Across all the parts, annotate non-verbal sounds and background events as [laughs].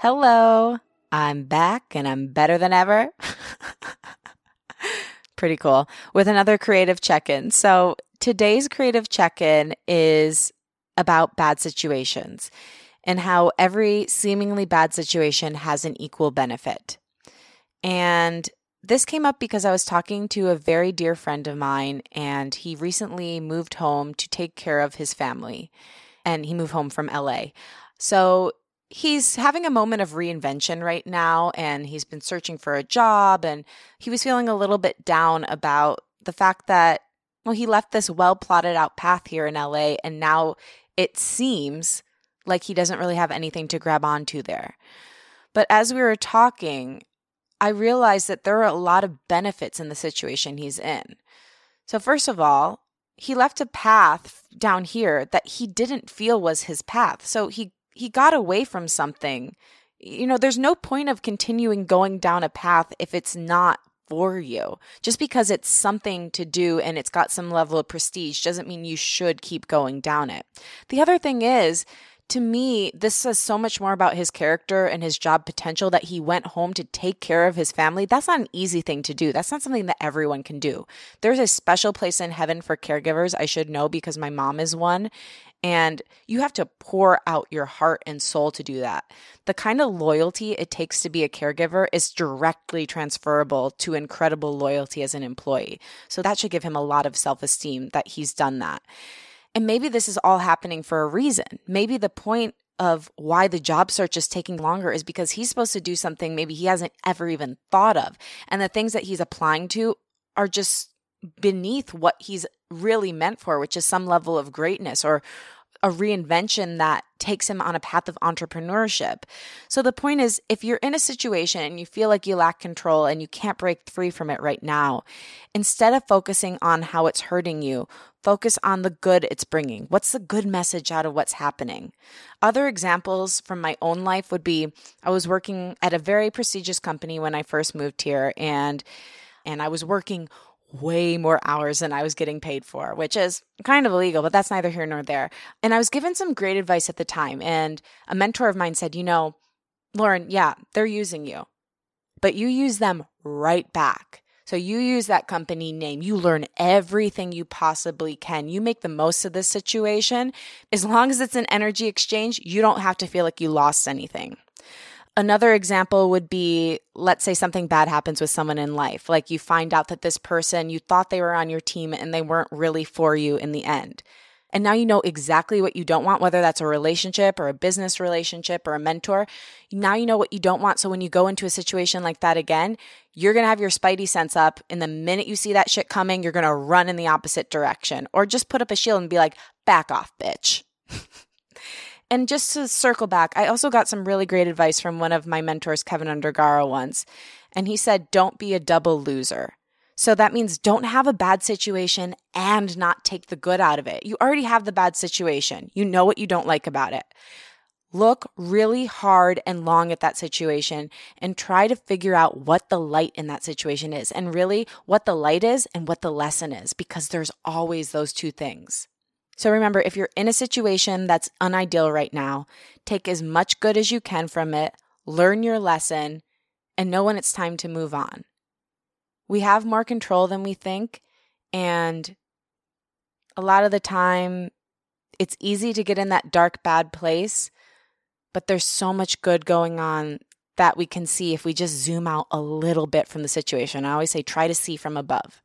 Hello, I'm back and I'm better than ever. [laughs] Pretty cool. With another creative check in. So, today's creative check in is about bad situations and how every seemingly bad situation has an equal benefit. And this came up because I was talking to a very dear friend of mine, and he recently moved home to take care of his family. And he moved home from LA. So he's having a moment of reinvention right now and he's been searching for a job and he was feeling a little bit down about the fact that well he left this well plotted out path here in LA and now it seems like he doesn't really have anything to grab onto there. But as we were talking, I realized that there are a lot of benefits in the situation he's in. So first of all, he left a path down here that he didn't feel was his path. So he he got away from something. You know, there's no point of continuing going down a path if it's not for you. Just because it's something to do and it's got some level of prestige doesn't mean you should keep going down it. The other thing is, to me, this says so much more about his character and his job potential that he went home to take care of his family. That's not an easy thing to do. That's not something that everyone can do. There's a special place in heaven for caregivers. I should know because my mom is one. And you have to pour out your heart and soul to do that. The kind of loyalty it takes to be a caregiver is directly transferable to incredible loyalty as an employee. So that should give him a lot of self esteem that he's done that. And maybe this is all happening for a reason. Maybe the point of why the job search is taking longer is because he's supposed to do something maybe he hasn't ever even thought of. And the things that he's applying to are just beneath what he's really meant for, which is some level of greatness or a reinvention that takes him on a path of entrepreneurship. So the point is if you're in a situation and you feel like you lack control and you can't break free from it right now, instead of focusing on how it's hurting you, focus on the good it's bringing. What's the good message out of what's happening? Other examples from my own life would be I was working at a very prestigious company when I first moved here and and I was working way more hours than I was getting paid for, which is kind of illegal, but that's neither here nor there. And I was given some great advice at the time. And a mentor of mine said, You know, Lauren, yeah, they're using you, but you use them right back. So you use that company name. You learn everything you possibly can. You make the most of this situation. As long as it's an energy exchange, you don't have to feel like you lost anything. Another example would be let's say something bad happens with someone in life. Like you find out that this person, you thought they were on your team and they weren't really for you in the end. And now you know exactly what you don't want, whether that's a relationship or a business relationship or a mentor. Now you know what you don't want. So when you go into a situation like that again, you're going to have your spidey sense up. And the minute you see that shit coming, you're going to run in the opposite direction or just put up a shield and be like, back off, bitch. [laughs] And just to circle back, I also got some really great advice from one of my mentors, Kevin Undergaro, once. And he said, don't be a double loser. So that means don't have a bad situation and not take the good out of it. You already have the bad situation. You know what you don't like about it. Look really hard and long at that situation and try to figure out what the light in that situation is and really what the light is and what the lesson is because there's always those two things. So remember, if you're in a situation that's unideal right now, take as much good as you can from it, learn your lesson, and know when it's time to move on. We have more control than we think, and a lot of the time, it's easy to get in that dark, bad place but there's so much good going on that we can see if we just zoom out a little bit from the situation. I always say try to see from above.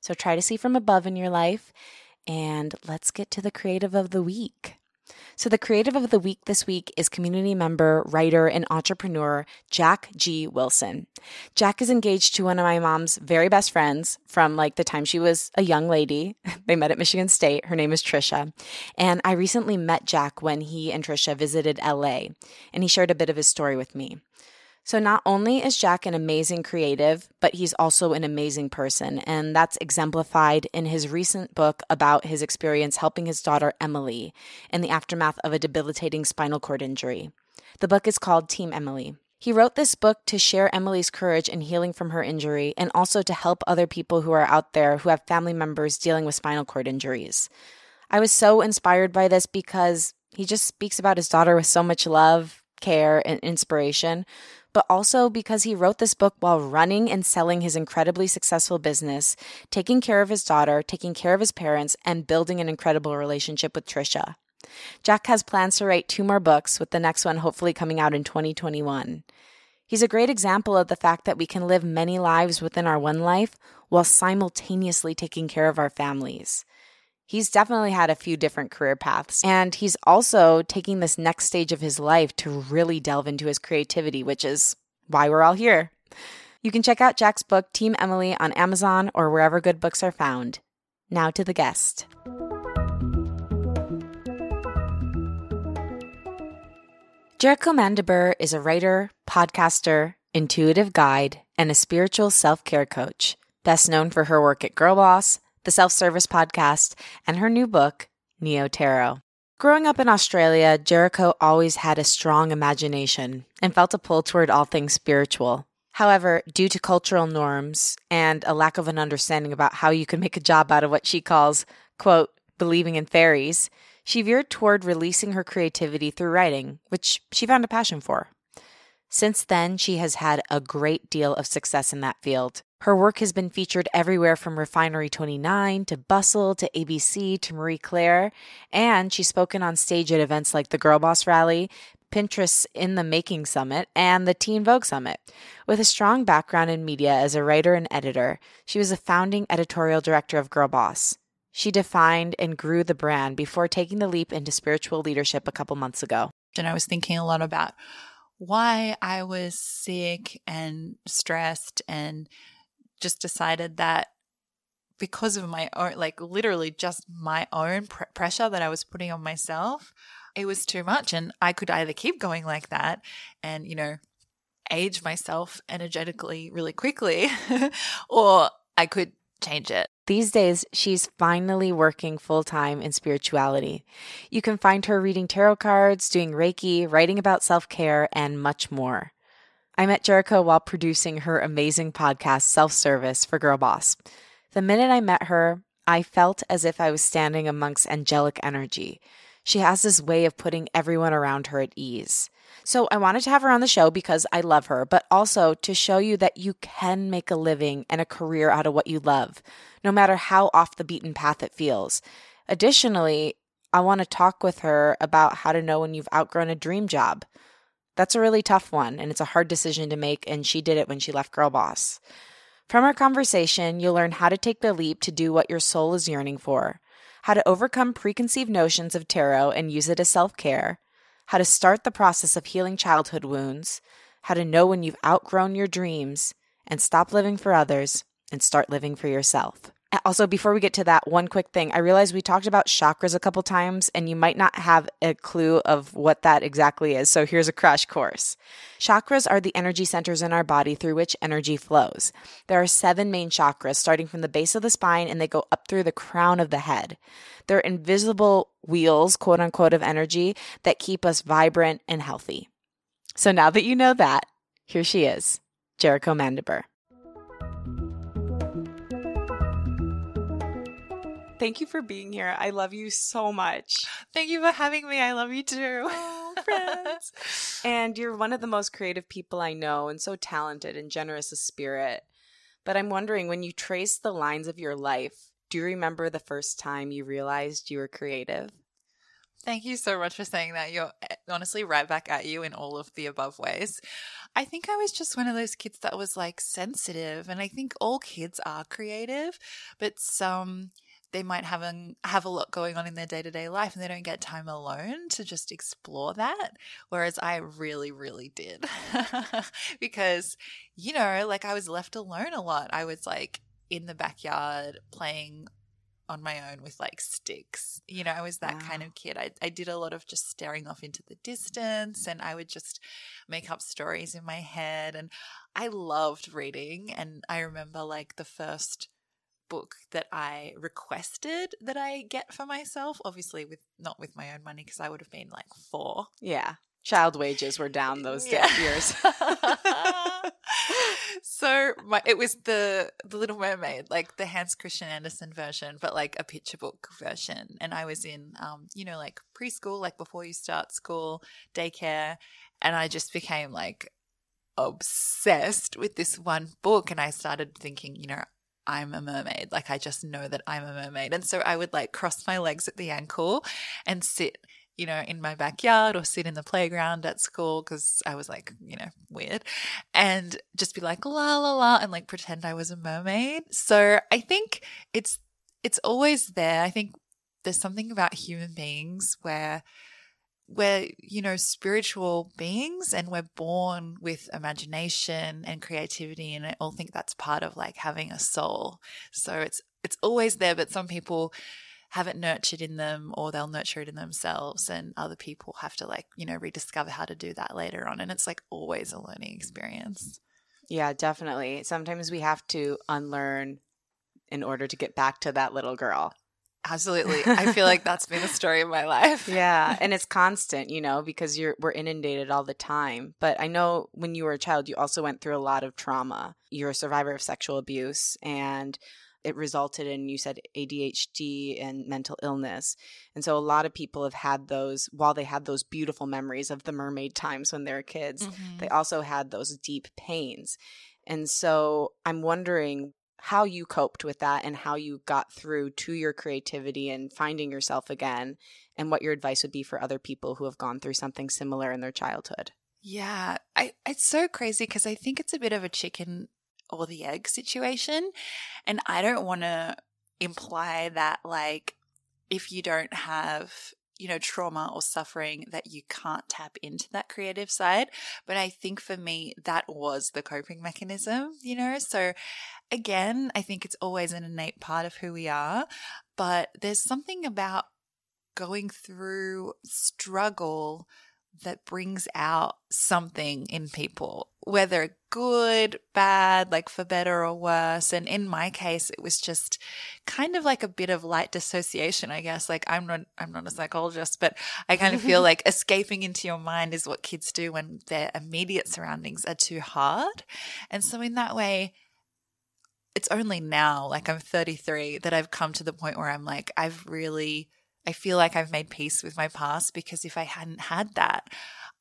So try to see from above in your life. And let's get to the creative of the week. So, the creative of the week this week is community member, writer, and entrepreneur Jack G. Wilson. Jack is engaged to one of my mom's very best friends from like the time she was a young lady. [laughs] they met at Michigan State. Her name is Trisha. And I recently met Jack when he and Trisha visited LA, and he shared a bit of his story with me. So, not only is Jack an amazing creative, but he's also an amazing person. And that's exemplified in his recent book about his experience helping his daughter Emily in the aftermath of a debilitating spinal cord injury. The book is called Team Emily. He wrote this book to share Emily's courage in healing from her injury and also to help other people who are out there who have family members dealing with spinal cord injuries. I was so inspired by this because he just speaks about his daughter with so much love, care, and inspiration, but also because he wrote this book while running and selling his incredibly successful business, taking care of his daughter, taking care of his parents, and building an incredible relationship with Trisha. Jack has plans to write two more books, with the next one hopefully coming out in 2021. He's a great example of the fact that we can live many lives within our one life while simultaneously taking care of our families he's definitely had a few different career paths. And he's also taking this next stage of his life to really delve into his creativity, which is why we're all here. You can check out Jack's book, Team Emily, on Amazon or wherever good books are found. Now to the guest. Jerico Mandybur is a writer, podcaster, intuitive guide, and a spiritual self care coach, best known for her work at Girl Boss, the Self Service Podcast, and her new book, Neo Tarot. Growing up in Australia, Jerico always had a strong imagination and felt a pull toward all things spiritual. However, due to cultural norms and a lack of an understanding about how you can make a job out of what she calls, quote, believing in fairies, she veered toward releasing her creativity through writing, which she found a passion for. Since then, she has had a great deal of success in that field. Her work has been featured everywhere from Refinery 29 to Bustle to ABC to Marie Claire, and she's spoken on stage at events like the Girl Boss Rally, Pinterest in the Making Summit, and the Teen Vogue Summit. With a strong background in media as a writer and editor, she was a founding editorial director of Girl Boss. She defined and grew the brand before taking the leap into spiritual leadership a couple months ago. And I was thinking a lot about why I was sick and stressed and just decided that because of my own, like literally just my own pr- pressure that I was putting on myself, it was too much. And I could either keep going like that and, you know, age myself energetically really quickly, [laughs] or I could change it. These days, she's finally working full time in spirituality. You can find her reading tarot cards, doing Reiki, writing about self care, and much more. I met Jerico while producing her amazing podcast, Self Service, for Girl Boss. The minute I met her, I felt as if I was standing amongst angelic energy. She has this way of putting everyone around her at ease. So I wanted to have her on the show because I love her, but also to show you that you can make a living and a career out of what you love, no matter how off the beaten path it feels. Additionally, I want to talk with her about how to know when you've outgrown a dream job. That's a really tough one, and it's a hard decision to make, and she did it when she left Girl Boss. From our conversation, you'll learn how to take the leap to do what your soul is yearning for, how to overcome preconceived notions of tarot and use it as self care, how to start the process of healing childhood wounds, how to know when you've outgrown your dreams and stop living for others and start living for yourself. Also, before we get to that, one quick thing. I realized we talked about chakras a couple times, and you might not have a clue of what that exactly is. So, here's a crash course. Chakras are the energy centers in our body through which energy flows. There are seven main chakras, starting from the base of the spine, and they go up through the crown of the head. They're invisible wheels, quote unquote, of energy that keep us vibrant and healthy. So, now that you know that, here she is, Jerico Mandybur. Thank you for being here. I love you so much. Thank you for having me. I love you too. Oh, friends. [laughs] and you're one of the most creative people I know and so talented and generous of spirit. But I'm wondering when you trace the lines of your life, do you remember the first time you realized you were creative? Thank you so much for saying that. You're eh, honestly right back at you in all of the above ways. I think I was just one of those kids that was like sensitive, and I think all kids are creative, but some they might have a, have a lot going on in their day to day life and they don't get time alone to just explore that. Whereas I really, really did. [laughs] because, you know, like I was left alone a lot. I was like in the backyard playing on my own with like sticks. You know, I was that wow. kind of kid. I, I did a lot of just staring off into the distance and I would just make up stories in my head. And I loved reading. And I remember like the first book that I requested that I get for myself. Obviously, with not with my own money because I would have been like four. Yeah, child wages were down those yeah. years. [laughs] so my, it was the the Little Mermaid, like the Hans Christian Andersen version, but like a picture book version. And I was in, um, you know, like preschool, like before you start school, daycare, and I just became like obsessed with this one book and I started thinking, you know, I'm a mermaid. Like I just know that I'm a mermaid. And so I would like cross my legs at the ankle and sit, you know, in my backyard or sit in the playground at school because I was like, you know, weird and just be like la la la and like pretend I was a mermaid. So I think it's it's always there. I think there's something about human beings where we're, you know, spiritual beings and we're born with imagination and creativity. And I all think that's part of like having a soul. So it's, it's always there, but some people have it nurtured in them or they'll nurture it in themselves and other people have to like, you know, rediscover how to do that later on. And it's like always a learning experience. Yeah, definitely. Sometimes we have to unlearn in order to get back to that little girl. Absolutely. I feel like that's been the story of my life. [laughs] yeah, and it's constant, you know, because you're we're inundated all the time. But I know when you were a child you also went through a lot of trauma. You're a survivor of sexual abuse and it resulted in you said ADHD and mental illness. And so a lot of people have had those while they had those beautiful memories of the mermaid times when they were kids, mm-hmm. they also had those deep pains. And so I'm wondering how you coped with that and how you got through to your creativity and finding yourself again and what your advice would be for other people who have gone through something similar in their childhood. Yeah, I it's so crazy because I think it's a bit of a chicken or the egg situation and I don't want to imply that like if you don't have you know, trauma or suffering that you can't tap into that creative side. But I think for me, that was the coping mechanism, you know? So again, I think it's always an innate part of who we are, but there's something about going through struggle that brings out something in people, whether good, bad, like for better or worse. And in my case, it was just kind of like a bit of light dissociation, I guess. Like I'm not, I'm not a psychologist, but I kind of feel [laughs] like escaping into your mind is what kids do when their immediate surroundings are too hard. And so in that way, it's only now, like I'm 33, that I've come to the point where I'm like, I've really I feel like I've made peace with my past because if I hadn't had that,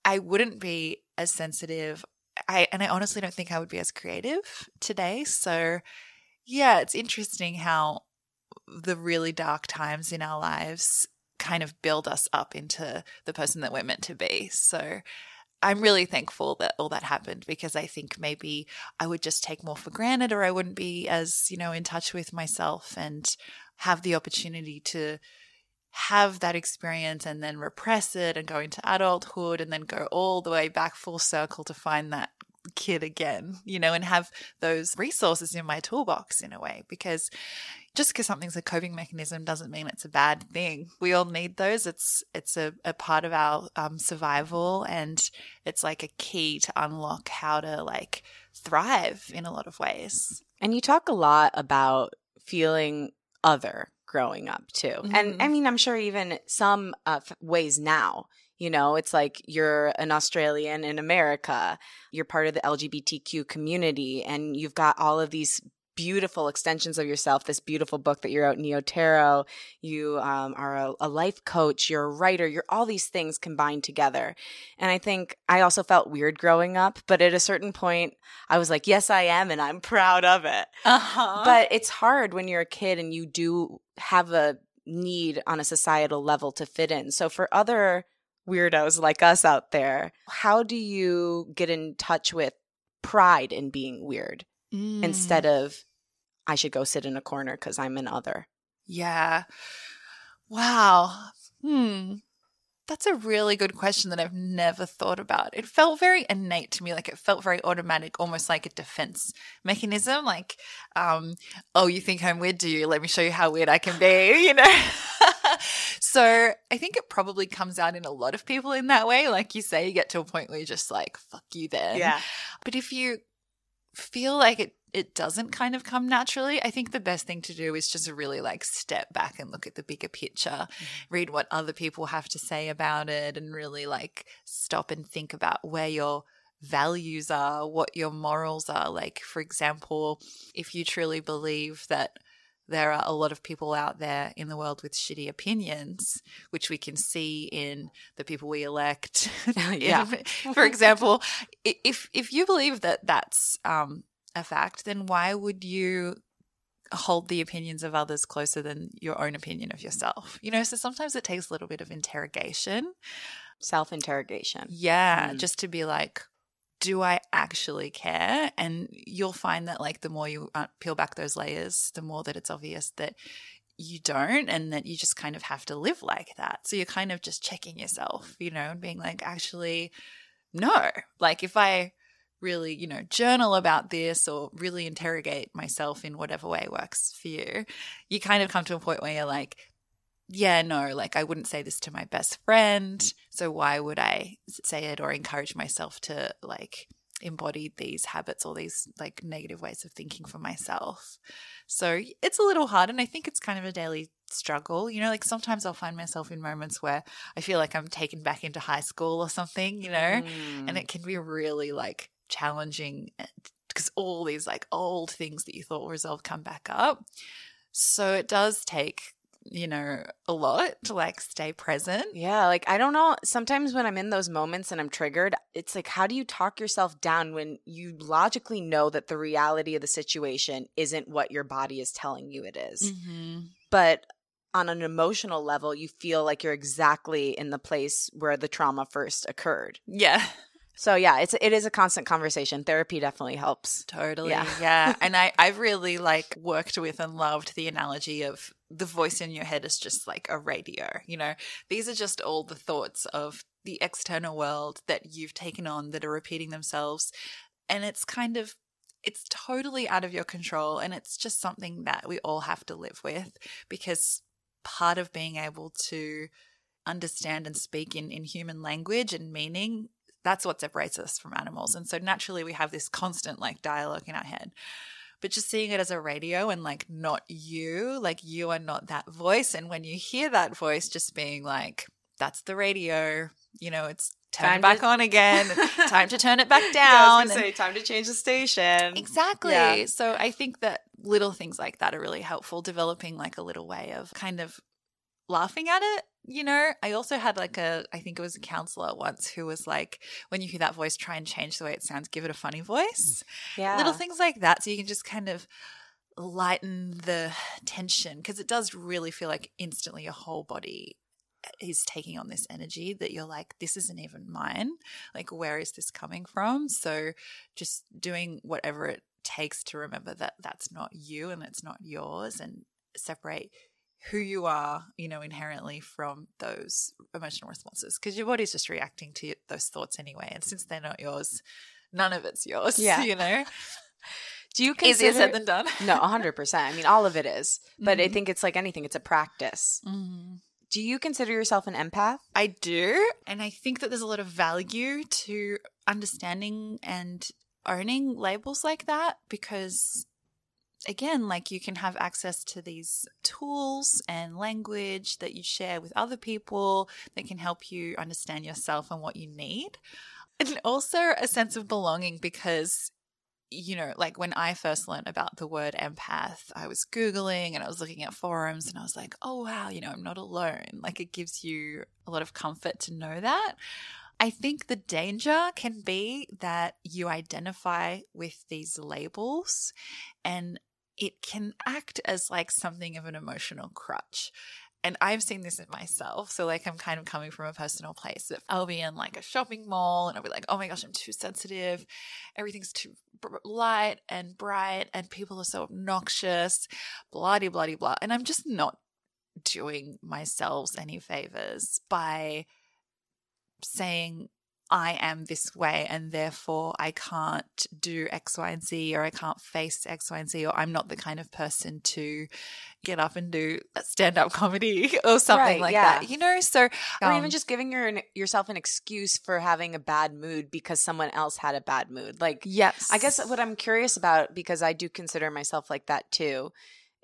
I wouldn't be as sensitive. I and I honestly don't think I would be as creative today. So yeah, it's interesting how the really dark times in our lives kind of build us up into the person that we're meant to be. So I'm really thankful that all that happened because I think maybe I would just take more for granted or I wouldn't be as, you know, in touch with myself and have the opportunity to have that experience and then repress it and go into adulthood and then go all the way back full circle to find that kid again, you know, and have those resources in my toolbox in a way because just because something's a coping mechanism doesn't mean it's a bad thing. We all need those. It's it's a, a part of our um, survival, and it's like a key to unlock how to like thrive in a lot of ways. And you talk a lot about feeling other growing up too, mm-hmm. and I mean, I'm sure even some uh, ways now. You know, it's like you're an Australian in America, you're part of the LGBTQ community, and you've got all of these beautiful extensions of yourself. This beautiful book that you're out, Neo Tarot. You um, are a, a, life coach. You're a writer. You're all these things combined together. And I think I also felt weird growing up, but at a certain point, I was like, yes, I am, and I'm proud of it. Uh-huh. But it's hard when you're a kid and you do have a need on a societal level to fit in. So for other weirdos like us out there, how do you get in touch with pride in being weird? Mm. instead of I should go sit in a corner because I'm an other. Yeah. Wow. Hmm. That's a really good question that I've never thought about. It felt very innate to me, like it felt very automatic, almost like a defense mechanism. Like, um, oh, you think I'm weird, do you? Let me show you how weird I can be, [laughs] you know? so I think it probably comes out in a lot of people in that way. Like you say, you get to a point where you're just like, fuck you then. Yeah. But if you feel like it it doesn't kind of come naturally, I think the best thing to do is just really like step back and look at the bigger picture, mm-hmm. read what other people have to say about it, and really like stop and think about where your values are, what your morals are. Like, for example, if you truly believe that there are a lot of people out there in the world with shitty opinions, which we can see in the people we elect. [laughs] [laughs] yeah. For example, if if you believe that that's um, a fact, then why would you hold the opinions of others closer than your own opinion of yourself? You know, so sometimes it takes a little bit of interrogation, self interrogation. Yeah, mm. just to be like, do I actually care? And you'll find that, like, the more you uh, peel back those layers, the more that it's obvious that you don't and that you just kind of have to live like that. So you're kind of just checking yourself, you know, and being like, actually, no. Like, if I really, you know, journal about this or really interrogate myself in whatever way works for you, you kind of come to a point where you're like, yeah, no, like I wouldn't say this to my best friend. So why would I say it or encourage myself to like embody these habits or these like negative ways of thinking for myself? So it's a little hard. And I think it's kind of a daily struggle. You know, like sometimes I'll find myself in moments where I feel like I'm taken back into high school or something, you know, mm. and it can be really like challenging because all these like old things that you thought were resolved come back up. So it does take you know, a lot to like stay present. Yeah, like I don't know. Sometimes when I'm in those moments and I'm triggered, it's like, how do you talk yourself down when you logically know that the reality of the situation isn't what your body is telling you it is? Mm-hmm. But on an emotional level, you feel like you're exactly in the place where the trauma first occurred. Yeah. So yeah, it's it is a constant conversation. Therapy definitely helps. Totally. Yeah. yeah. [laughs] and I I've really like worked with and loved the analogy of the voice in your head is just like a radio, you know. These are just all the thoughts of the external world that you've taken on that are repeating themselves and it's kind of it's totally out of your control and it's just something that we all have to live with because part of being able to understand and speak in, in human language and meaning that's what separates us from animals. And so naturally, we have this constant like dialogue in our head. But just seeing it as a radio and like not you, like you are not that voice. And when you hear that voice, just being like, that's the radio, you know, it's turn back to- on again, [laughs] time to turn it back down. Yeah, say, time to change the station. Exactly. Yeah. So I think that little things like that are really helpful, developing like a little way of kind of laughing at it you know, I also had like a, I think it was a counselor once who was like, when you hear that voice, try and change the way it sounds, give it a funny voice. Yeah. Little things like that. So you can just kind of lighten the tension because it does really feel like instantly your whole body eh, is taking on this energy that you're like, this isn't even mine. Like, where is this coming from? So just doing whatever it takes to remember that that's not you and it's not yours and separate who you are, you know, inherently from those emotional responses because your body's just reacting to those thoughts anyway. And since they're not yours, none of it's yours. Yeah. [laughs] You know? Do you [laughs] consider Easier said than done. No, 100%. I mean, all of it is. But I Mhm. think it's like anything, it's a practice. Mm. Do you consider yourself an empath? I do. And I think that there's a lot of value to understanding and owning labels like that because, again, like you can have access to these tools and language that you share with other people that can help you understand yourself and what you need. And also a sense of belonging because you know, like when I first learned about the word empath, I was Googling and I was looking at forums and I was like, oh, wow, you know, I'm not alone. Like it gives you a lot of comfort to know that. I think the danger can be that you identify with these labels and it can act as like something of an emotional crutch. And I've seen this in myself. So, like, I'm kind of coming from a personal place that I'll be in like a shopping mall and I'll be like, oh my gosh, I'm too sensitive. Everything's too light and bright and people are so obnoxious, blah, blah, blah, blah. And I'm just not doing myself any favors by saying, I am this way and therefore I can't do X, Y, and Z, or I can't face X, Y, and Z, or I'm not the kind of person to get up and do stand up comedy [laughs] or something Right, like yeah. that. You know, so or um, even just giving your, yourself an excuse for having a bad mood because someone else had a bad mood. Like, yes, I guess what I'm curious about, because I do consider myself like that too,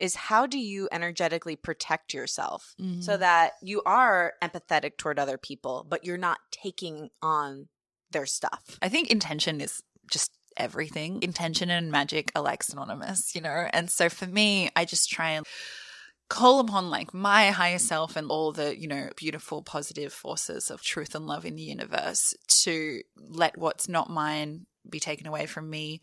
is how do you energetically protect yourself Mm-hmm. so that you are empathetic toward other people, but you're not taking on their stuff? I think intention is just everything. Intention and magic are like synonymous, you know? And so for me, I just try and call upon like my higher self and all the, you know, beautiful positive forces of truth and love in the universe to let what's not mine be taken away from me,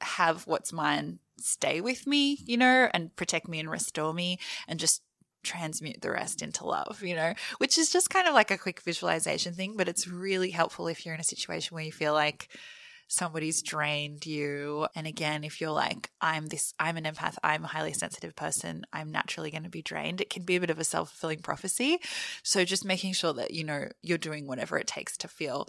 have what's mine stay with me, you know, and protect me and restore me and just transmute the rest into love, you know, which is just kind of like a quick visualization thing, but it's really helpful if you're in a situation where you feel like somebody's drained you. And again, if you're like, I'm this, I'm an empath, I'm a highly sensitive person, I'm naturally going to be drained, it can be a bit of a self fulfilling prophecy. So just making sure that, you know, you're doing whatever it takes to feel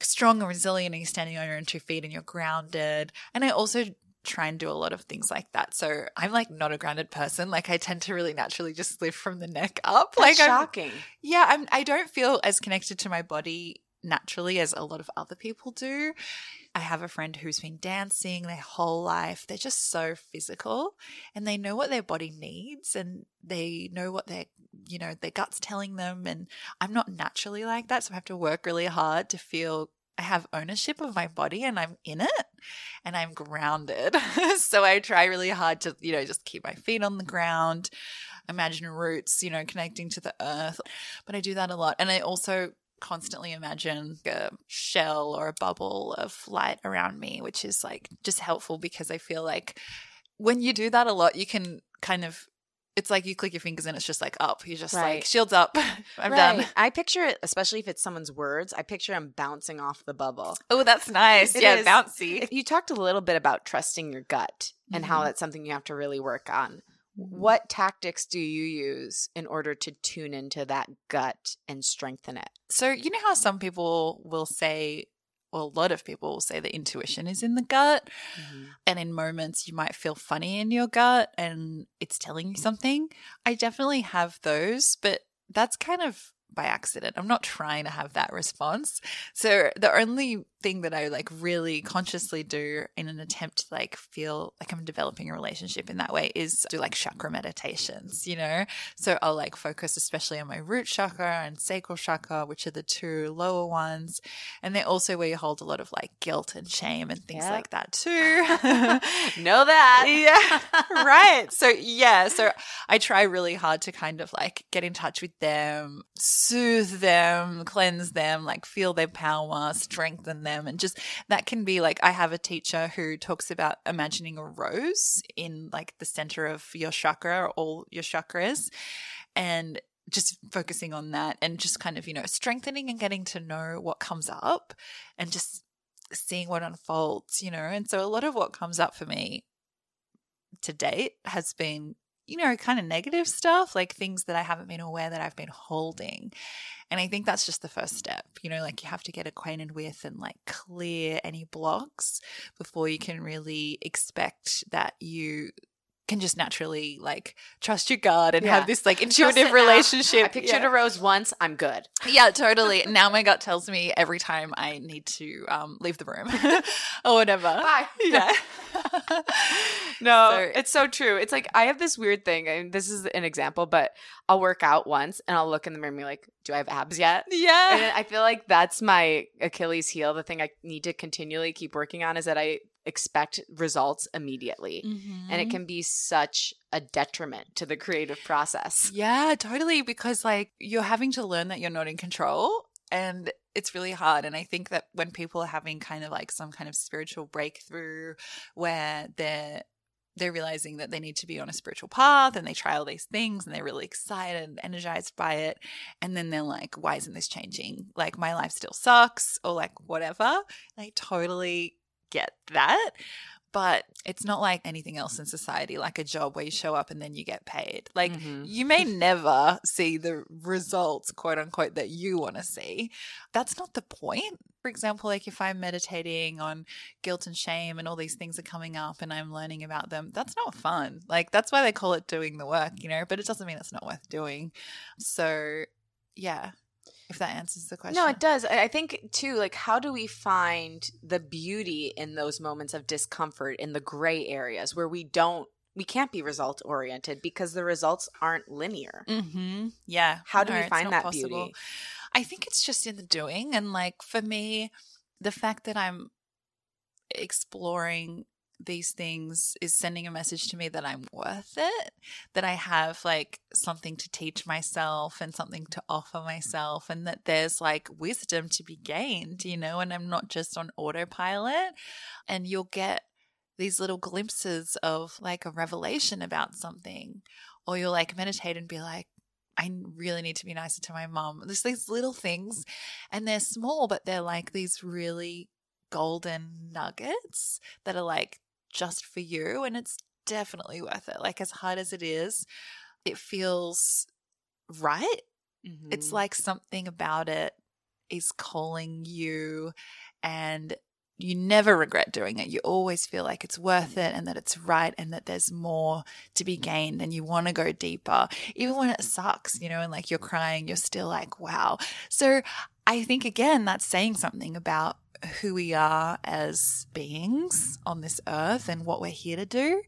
strong and resilient and you're standing on your own two feet and you're grounded. And I also try and do a lot of things like that. So I'm like not a grounded person. Like I tend to really naturally just live from the neck up. That's like I'm, shocking. yeah, I'm I don't feel as connected to my body naturally as a lot of other people do. I have a friend who's been dancing their whole life. They're just so physical and they know what their body needs and they know what their you know, their gut's telling them and I'm not naturally like that, so I have to work really hard to feel I have ownership of my body and I'm in it and I'm grounded. [laughs] so I try really hard to, you know, just keep my feet on the ground, imagine roots, you know, connecting to the earth. But I do that a lot. And I also constantly imagine a shell or a bubble of light around me, which is like just helpful because I feel like when you do that a lot, you can kind of it's like you click your fingers and it's just like up. You're just Right. like shields up. [laughs] I'm Right. done. I picture it, especially if it's someone's words, I picture them bouncing off the bubble. Oh, that's nice. It yeah, is. bouncy. You talked a little bit about trusting your gut and how Mhm. that's something you have to really work on. Mm-hmm. What tactics do you use in order to tune into that gut and strengthen it? So, you know how some people will say, well, a lot of people will say that intuition is in the gut. Mm-hmm. And in moments, you might feel funny in your gut and it's telling you something. I definitely have those, but that's kind of by accident. I'm not trying to have that response. So the only thing that I like really consciously do in an attempt to like feel like I'm developing a relationship in that way is do like chakra meditations, you know? So I'll like focus especially on my root chakra and sacral chakra, which are the two lower ones. And they're also where you hold a lot of like guilt and shame and things Yep. like that too. [laughs] [laughs] know that. yeah, [laughs] right. So yeah, so I try really hard to kind of like get in touch with them, soothe them, cleanse them, like feel their power, strengthen them, and just that can be like I have a teacher who talks about imagining a rose in like the center of your chakra or all your chakras, and just focusing on that and just kind of you know strengthening and getting to know what comes up and just seeing what unfolds you know and so a lot of what comes up for me to date has been you know, kind of negative stuff, like things that I haven't been aware that I've been holding. And I think that's just the first step. You know, like you have to get acquainted with and like clear any blocks before you can really expect that you can just naturally like trust your gut and Yeah. have this like intuitive relationship. I pictured yeah. a rose once. I'm good. [laughs] Yeah, totally. now my gut tells me every time I need to um, leave the room [laughs] or whatever. Bye. [laughs] Yeah. No, So- it's so true. It's like I have this weird thing, and this is an example, but I'll work out once and I'll look in the mirror and be like, "Do I have abs yet?" yeah. And I feel like that's my Achilles heel. The thing I need to continually keep working on is that I expect results immediately. Mm-hmm. And it can be such a detriment to the creative process. Yeah, totally. Because like you're having to learn that you're not in control and it's really hard. And I think that when people are having kind of like some kind of spiritual breakthrough where they're they're realizing that they need to be on a spiritual path and they try all these things and they're really excited and energized by it. And then they're like, why isn't this changing? Like my life still sucks or like whatever. I totally get that. But it's not like anything else in society, like a job where you show up and then you get paid. Like Mhm. you may never see the results, quote unquote, that you want to see. That's not the point. For example, like if I'm meditating on guilt and shame and all these things are coming up and I'm learning about them, that's not fun. Like that's why they call it doing the work, you know, but it doesn't mean it's not worth doing. So, yeah, if that answers the question. No, it does. I think too, like, how do we find the beauty in those moments of discomfort in the gray areas where we don't, we can't be result oriented because the results aren't linear. Mm-hmm. Yeah. How do No, we find that possible. beauty? I think it's just in the doing. And like for me, the fact that I'm exploring these things is sending a message to me that I'm worth it, that I have like something to teach myself and something to offer myself, and that there's like wisdom to be gained, you know, and I'm not just on autopilot. And you'll get these little glimpses of like a revelation about something, or you'll like meditate and be like, I really need to be nicer to my mom. There's these little things, and they're small, but they're like these really golden nuggets that are like just for you. And it's definitely worth it. Like, as hard as it is, it feels right. It's Mm-hmm. like something about it is calling you, and you never regret doing it. You always feel like it's worth it mm-hmm. and that it's right and that there's more to be mm-hmm. gained and you want to go deeper. Even when it sucks, you know, and like you're mm-hmm. crying, you're still like, wow. So I think, again, that's saying something about who we are as beings on this earth and what we're here to do.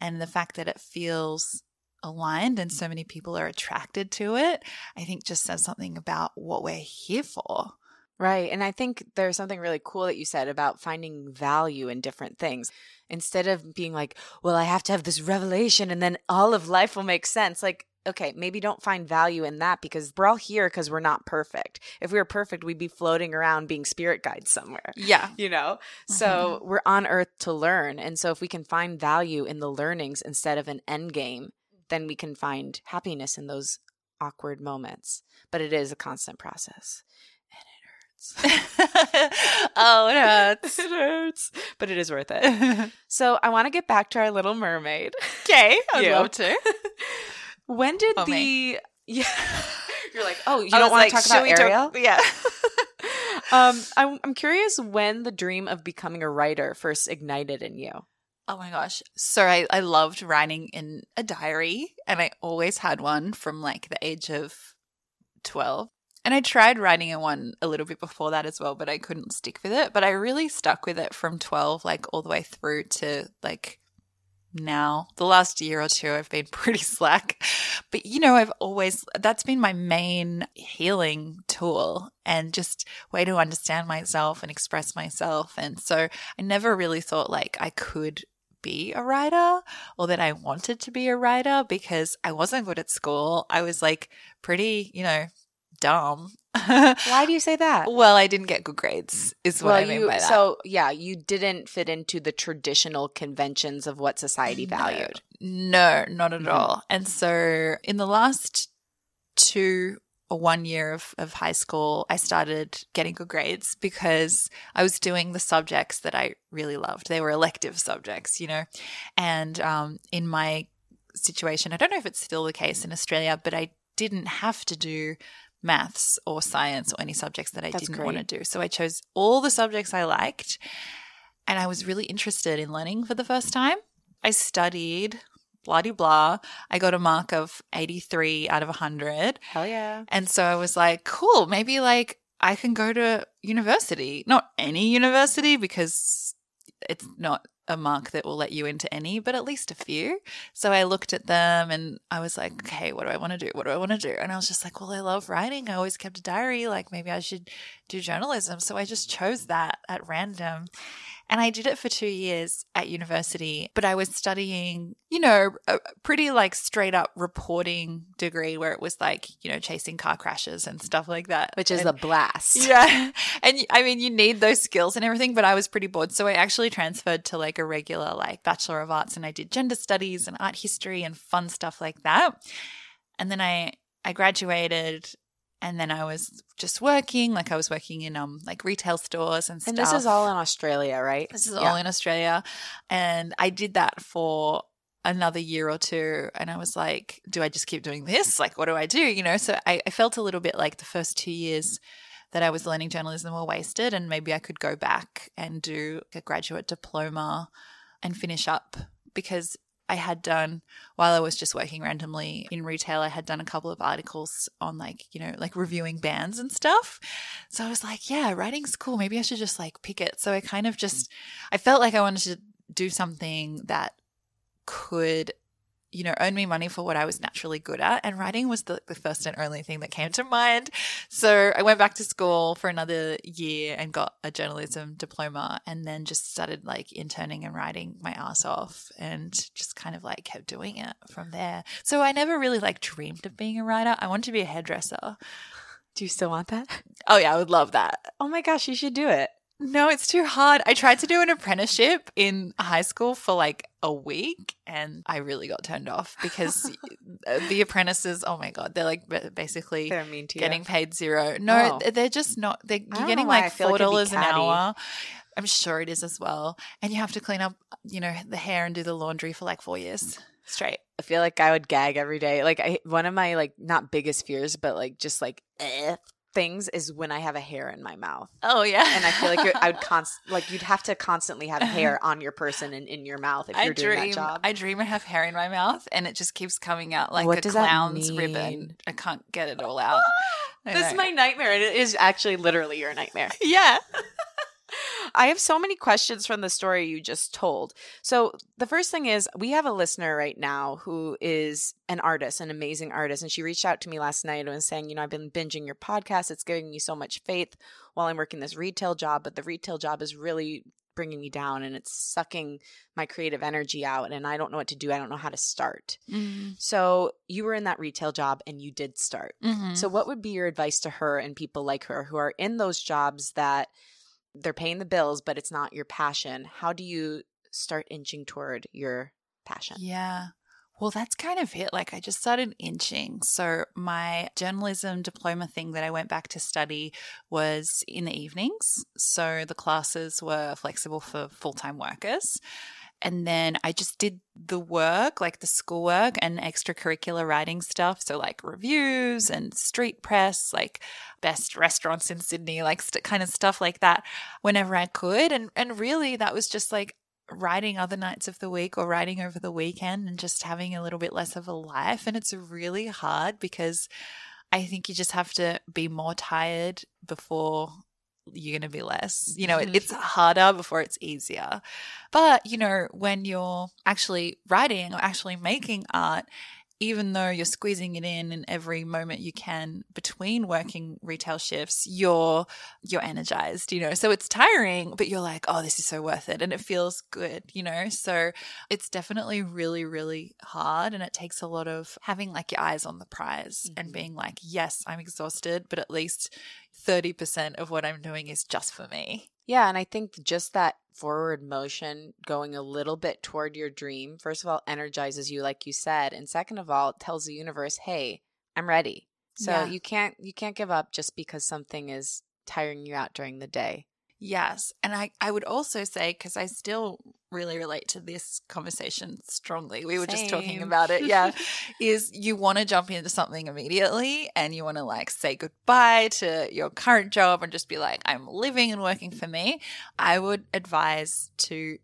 And the fact that it feels aligned and so many people are attracted to it, I think just says something about what we're here for. Right. And I think there's something really cool that you said about finding value in different things. Instead of being like, well, I have to have this revelation and then all of life will make sense. Like, okay, maybe don't find value in that because we're all here because we're not perfect. If we were perfect, we'd be floating around being spirit guides somewhere. Yeah. You know? So mm-hmm. we're on earth to learn. And so if we can find value in the learnings instead of an end game, then we can find happiness in those awkward moments. But it is a constant process. And it hurts. [laughs] [laughs] Oh, it hurts. it hurts, but it is worth it. [laughs] So I want to get back to our Little Mermaid. okay, I'd You. love to. When did Oh, the me. yeah? [laughs] You're like, oh, you I don't want like, to talk about we talk- Ariel? [laughs] yeah. um, I'm I'm curious when the dream of becoming a writer first ignited in you. Oh my gosh. So I, I loved writing in a diary and I always had one from like the age of 12. And I tried writing in one a little bit before that as well, but I couldn't stick with it. But I really stuck with it from 12, like all the way through to like now. The last year or two, I've been [laughs] pretty slack. But you know, I've always, that's been my main healing tool and just way to understand myself and express myself. And so I never really thought like I could be a writer or that I wanted to be a writer because I wasn't good at school. I was like pretty, you know, dumb. Why do you say that? [laughs] well, I didn't get good grades, is what I mean you by that. so yeah, you didn't fit into the traditional conventions of what society valued. No, not at Mhm. all. And so in the last two or one year of, of high school, I started getting good grades because I was doing the subjects that I really loved. They were elective subjects, you know. And um, in my situation. I don't know if it's still the case in Australia, but I didn't have to do maths or science or any subjects that I That's didn't great. want to do. So I chose all the subjects I liked and I was really interested in learning for the first time. I studied blah de blah. I got a mark of 83 out of 100. Hell yeah. And so I was like, cool, maybe like I can go to university. Not any university because it's not a mark that will let you into any, but at least a few. So I looked at them and I was like, okay, what do I want to do? What do I want to do? And I was just like, well, I love writing. I always kept a diary. Like maybe I should do journalism. So I just chose that at random. And I did it for two years at university, but I was studying, you know, a pretty like straight up reporting degree where it was like, you know, chasing car crashes and stuff like that. Which is And- a blast. [laughs] yeah. And I mean, you need those skills and everything, but I was pretty bored. So I actually transferred to like a regular, like, Bachelor of Arts and I did gender studies and art history and fun stuff like that. And then I, I graduated and then I was just working, like, I was working in, um, like retail stores and stuff. And this is all in Australia, right? This is Yeah. all in Australia. And I did that for another year or two. And I was like, do I just keep doing this? Like, what do I do? You know, so I, I felt a little bit like the first two years that I was learning journalism were wasted. And maybe I could go back and do a graduate diploma and finish up because I had done while I was just working randomly in retail, I had done a couple of articles on like, you know, like reviewing bands and stuff. So I was like, yeah, writing's cool. Maybe I should just like pick it. So I kind of just, I felt like I wanted to do something that could, you know, earn me money for what I was naturally good at. And writing was the, the first and only thing that came to mind. So I went back to school for another year and got a journalism diploma and then just started like interning and writing my ass off and just kind of like kept doing it from there. So I never really like dreamed of being a writer. I wanted to be a hairdresser. Do you still want that? Oh yeah, I would love that. Oh my gosh, you should do it. No, it's too hard. I tried to do an apprenticeship in high school for like a week and I really got turned off because [laughs] the apprentices, oh my God, they're like basically They're mean to getting paid zero. No, Oh. they're just not. They're, you're getting like $4 it'd an hour. I'm sure it is as well. And you have to clean up, you know, the hair and do the laundry for like four years straight. I feel like I would gag every day. Like I, one of my like not biggest fears, but like just like eh, things is when I have a hair in my mouth, Oh, yeah. and I feel like I would [laughs] const like you'd have to constantly have hair on your person and in your mouth if I you're doing dream. that job. I dream I have hair in my mouth, and it just keeps coming out like What a clown's ribbon. I can't get it all out. [laughs] This is my nightmare, and it is actually literally your nightmare. [laughs] yeah. I have so many questions from the story you just told. So, the first thing is we have a listener right now who is an artist, an amazing artist. And she reached out to me last night and was saying, You know, I've been binging your podcast. It's giving me so much faith while I'm working this retail job, but the retail job is really bringing me down and it's sucking my creative energy out. And I don't know what to do. I don't know how to start. Mm. So, you were in that retail job and you did start. Mhm. So, what would be your advice to her and people like her who are in those jobs that they're paying the bills, but it's not your passion? How do you start inching toward your passion? Yeah. Well, that's kind of it. Like, I just started inching. So, my journalism diploma thing that I went back to study was in the evenings. So, the classes were flexible for full time workers. And then I just did the work, like the schoolwork and extracurricular writing stuff. So, like reviews and street press, like best restaurants in Sydney, like st- kind of stuff like that whenever I could. And, and really, that was just like writing other nights of the week or writing over the weekend and just having a little bit less of a life. And it's really hard because I think you just have to be more tired before you're going to be less. You know, it, Mhm. it's harder before it's easier. But, you know, when you're actually writing or actually making art, even though you're squeezing it in in every moment you can between working retail shifts, you're you're energized, you know. So it's tiring, but you're like, "Oh, this is so worth it." And it feels good, you know. So it's definitely really really hard and it takes a lot of having like your eyes on the prize and Mhm. being like, "Yes, I'm exhausted, but at least 30% of what I'm doing is just for me." Yeah, and I think just that forward motion going a little bit toward your dream, first of all, energizes you, like you said, and second of all, it tells the universe, "Hey, I'm ready." So Yeah. you can't you can't give up just because something is tiring you out during the day. Yes. And I, I would also say, because I still really relate to this conversation strongly. We were just talking about it. Yeah. [laughs] is you want to jump into something immediately and you want to like say goodbye to your current job and just be like, I'm living and working for me. I would advise to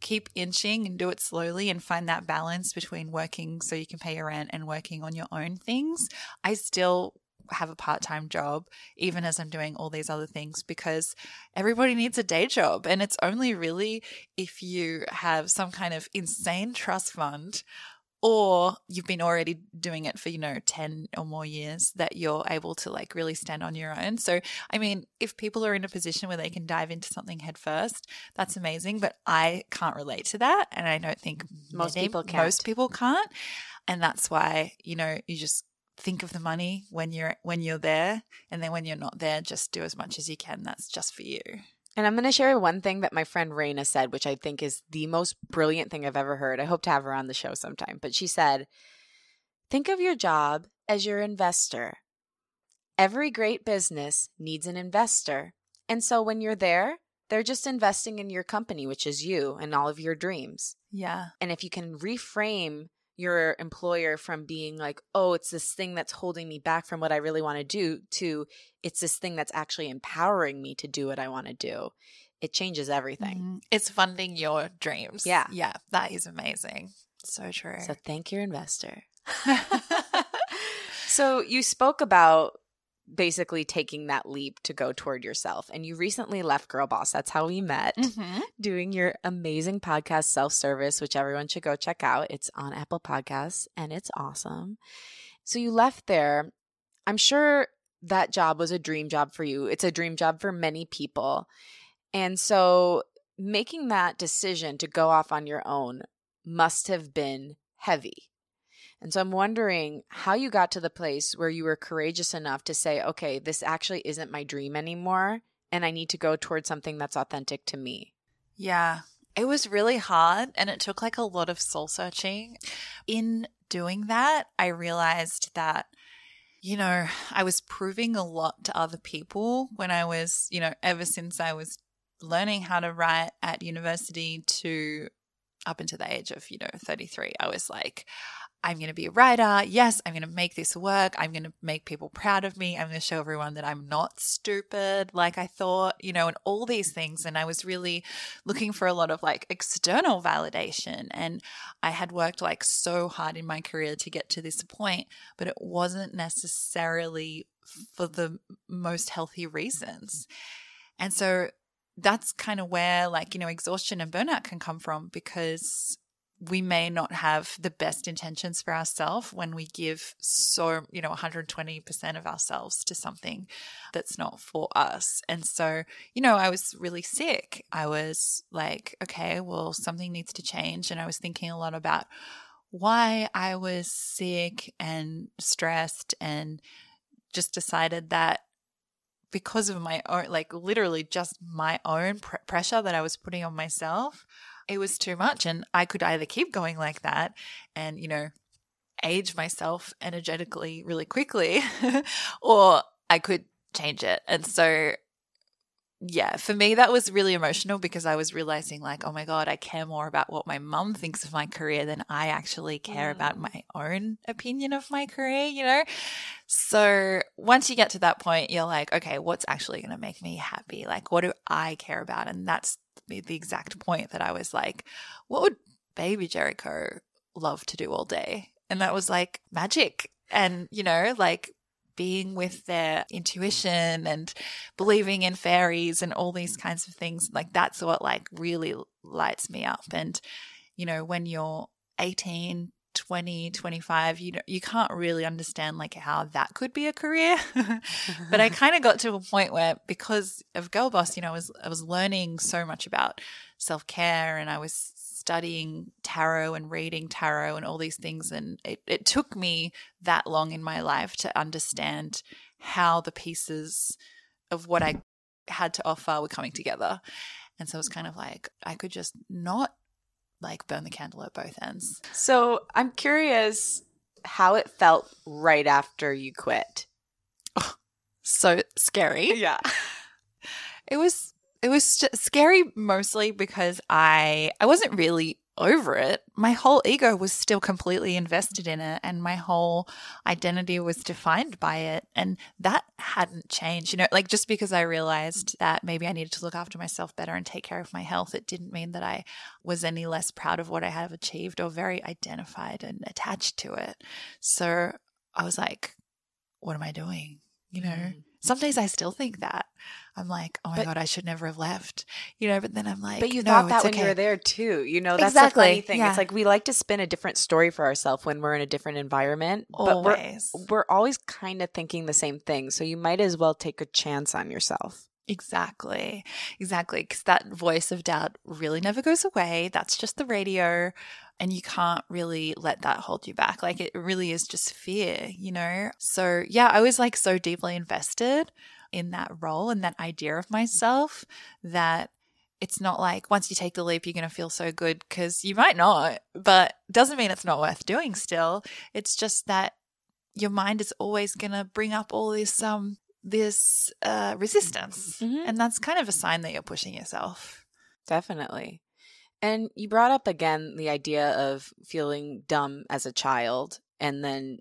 keep inching and do it slowly and find that balance between working so you can pay your rent and working on your own things. I still have a part time job, even as I'm doing all these other things, because everybody needs a day job. And it's only really if you have some kind of insane trust fund or you've been already doing it for, you know, 10 or more years that you're able to like really stand on your own. So, I mean, if people are in a position where they can dive into something head first, that's amazing. But I can't relate to that. And I don't think Most many- people can't. Most people can't. And that's why, you know, you just think of the money when you're when you're there and then when you're not there just do as much as you can that's just for you And I'm going to share one thing that my friend Raina said, which I think is the most brilliant thing I've ever heard. I hope to have her on the show sometime. But she said, Think of your job as your investor. Every great business needs an investor. And so when you're there, they're just investing in your company, which is you and all of your dreams. yeah And if you can reframe your employer from being like, oh, it's this thing that's holding me back from what I really want to do, to it's this thing that's actually empowering me to do what I want to do, it changes everything. Mhm. it's funding your dreams Yeah. yeah that is amazing so true So thank your investor. [laughs] [laughs] So you spoke about basically taking that leap to go toward yourself, and you recently left Girl Boss. That's how we met. Mhm. doing your amazing podcast self service, which everyone should go check out. It's on Apple Podcasts and it's awesome. So you left there. I'm sure that job was a dream job for you. It's a dream job for many people. And so making that decision to go off on your own must have been heavy. And so I'm wondering how you got to the place where you were courageous enough to say, okay, this actually isn't my dream anymore. And I need to go towards something that's authentic to me. Yeah. It was really hard and it took like a lot of soul searching. In doing that, I realized that, you know, I was proving a lot to other people when I was, you know, ever since I was learning how to write at university to up into the age of, you know, 33. I was like, I'm going to be a writer. Yes, I'm going to make this work. I'm going to make people proud of me. I'm going to show everyone that I'm not stupid like I thought, you know, and all these things. And I was really looking for a lot of like external validation. And I had worked like so hard in my career to get to this point, but it wasn't necessarily for the most healthy reasons. And so that's kind of where like, you know, exhaustion and burnout can come from because we may not have the best intentions for ourselves when we give so, you know, 120% of ourselves to something that's not for us. And so, you know, I was really sick. I was like, okay, well, something needs to change. And I was thinking a lot about why I was sick and stressed and just decided that because of my own, like literally just my own pr- pressure that I was putting on myself, it was too much. And I could either keep going like that and, you know, age myself energetically really quickly, [laughs] or I could change it. And so, yeah, for me, that was really emotional because I was realizing, like, oh my God, I care more about what my mum thinks of my career than I actually care about mm. my own opinion of my career, you know? So once you get to that point, you're like, okay, what's actually going to make me happy? Like, what do I care about? And that's the exact point that I was like, what would baby Jerico love to do all day? And that was like magic. And, you know, like being with their intuition and believing in fairies and all these kinds of things. Like, that's what like really lights me up. And, you know, when you're 18, 20 25 you know you can't really understand like how that could be a career [laughs] but i [laughs] kind of got to a point where because of girl boss you know i was i was learning so much about self-care and i was studying tarot and reading tarot and all these things and it, it took me that long in my life to understand how the pieces of what i had to offer were coming together and so it's kind of like i could just not like burn the candle at both ends So I'm curious how it felt right after you quit. [laughs] so scary Yeah. [laughs] it was it was scary mostly because I I wasn't really over it. My whole ego was still completely invested in it and my whole identity was defined by it and that hadn't changed. You know, like just because I realized that maybe I needed to look after myself better and take care of my health, it didn't mean that I was any less proud of what I have achieved or very identified and attached to it. So I was like, what am I doing? You know, mm. Some days I still think that. I'm like, oh my but, god, I should never have left, you know. But then I'm like, but you no, thought that when okay. you were there too, you know. That's exactly. the funny thing. Yeah. It's like we like to spin a different story for ourselves when we're in a different environment, always. but we're we're always kind of thinking the same thing. So you might as well take a chance on yourself. Exactly. Exactly. Because that voice of doubt really never goes away. That's just the radio. And you can't really let that hold you back. Like it really is just fear, you know? So, yeah, I was like so deeply invested in that role and that idea of myself that it's not like once you take the leap you're going to feel so good because you might not but doesn't mean it's not worth doing still it's just that your mind is always going to bring up all this um this uh resistance mm-hmm. and that's kind of a sign that you're pushing yourself definitely and you brought up again the idea of feeling dumb as a child and then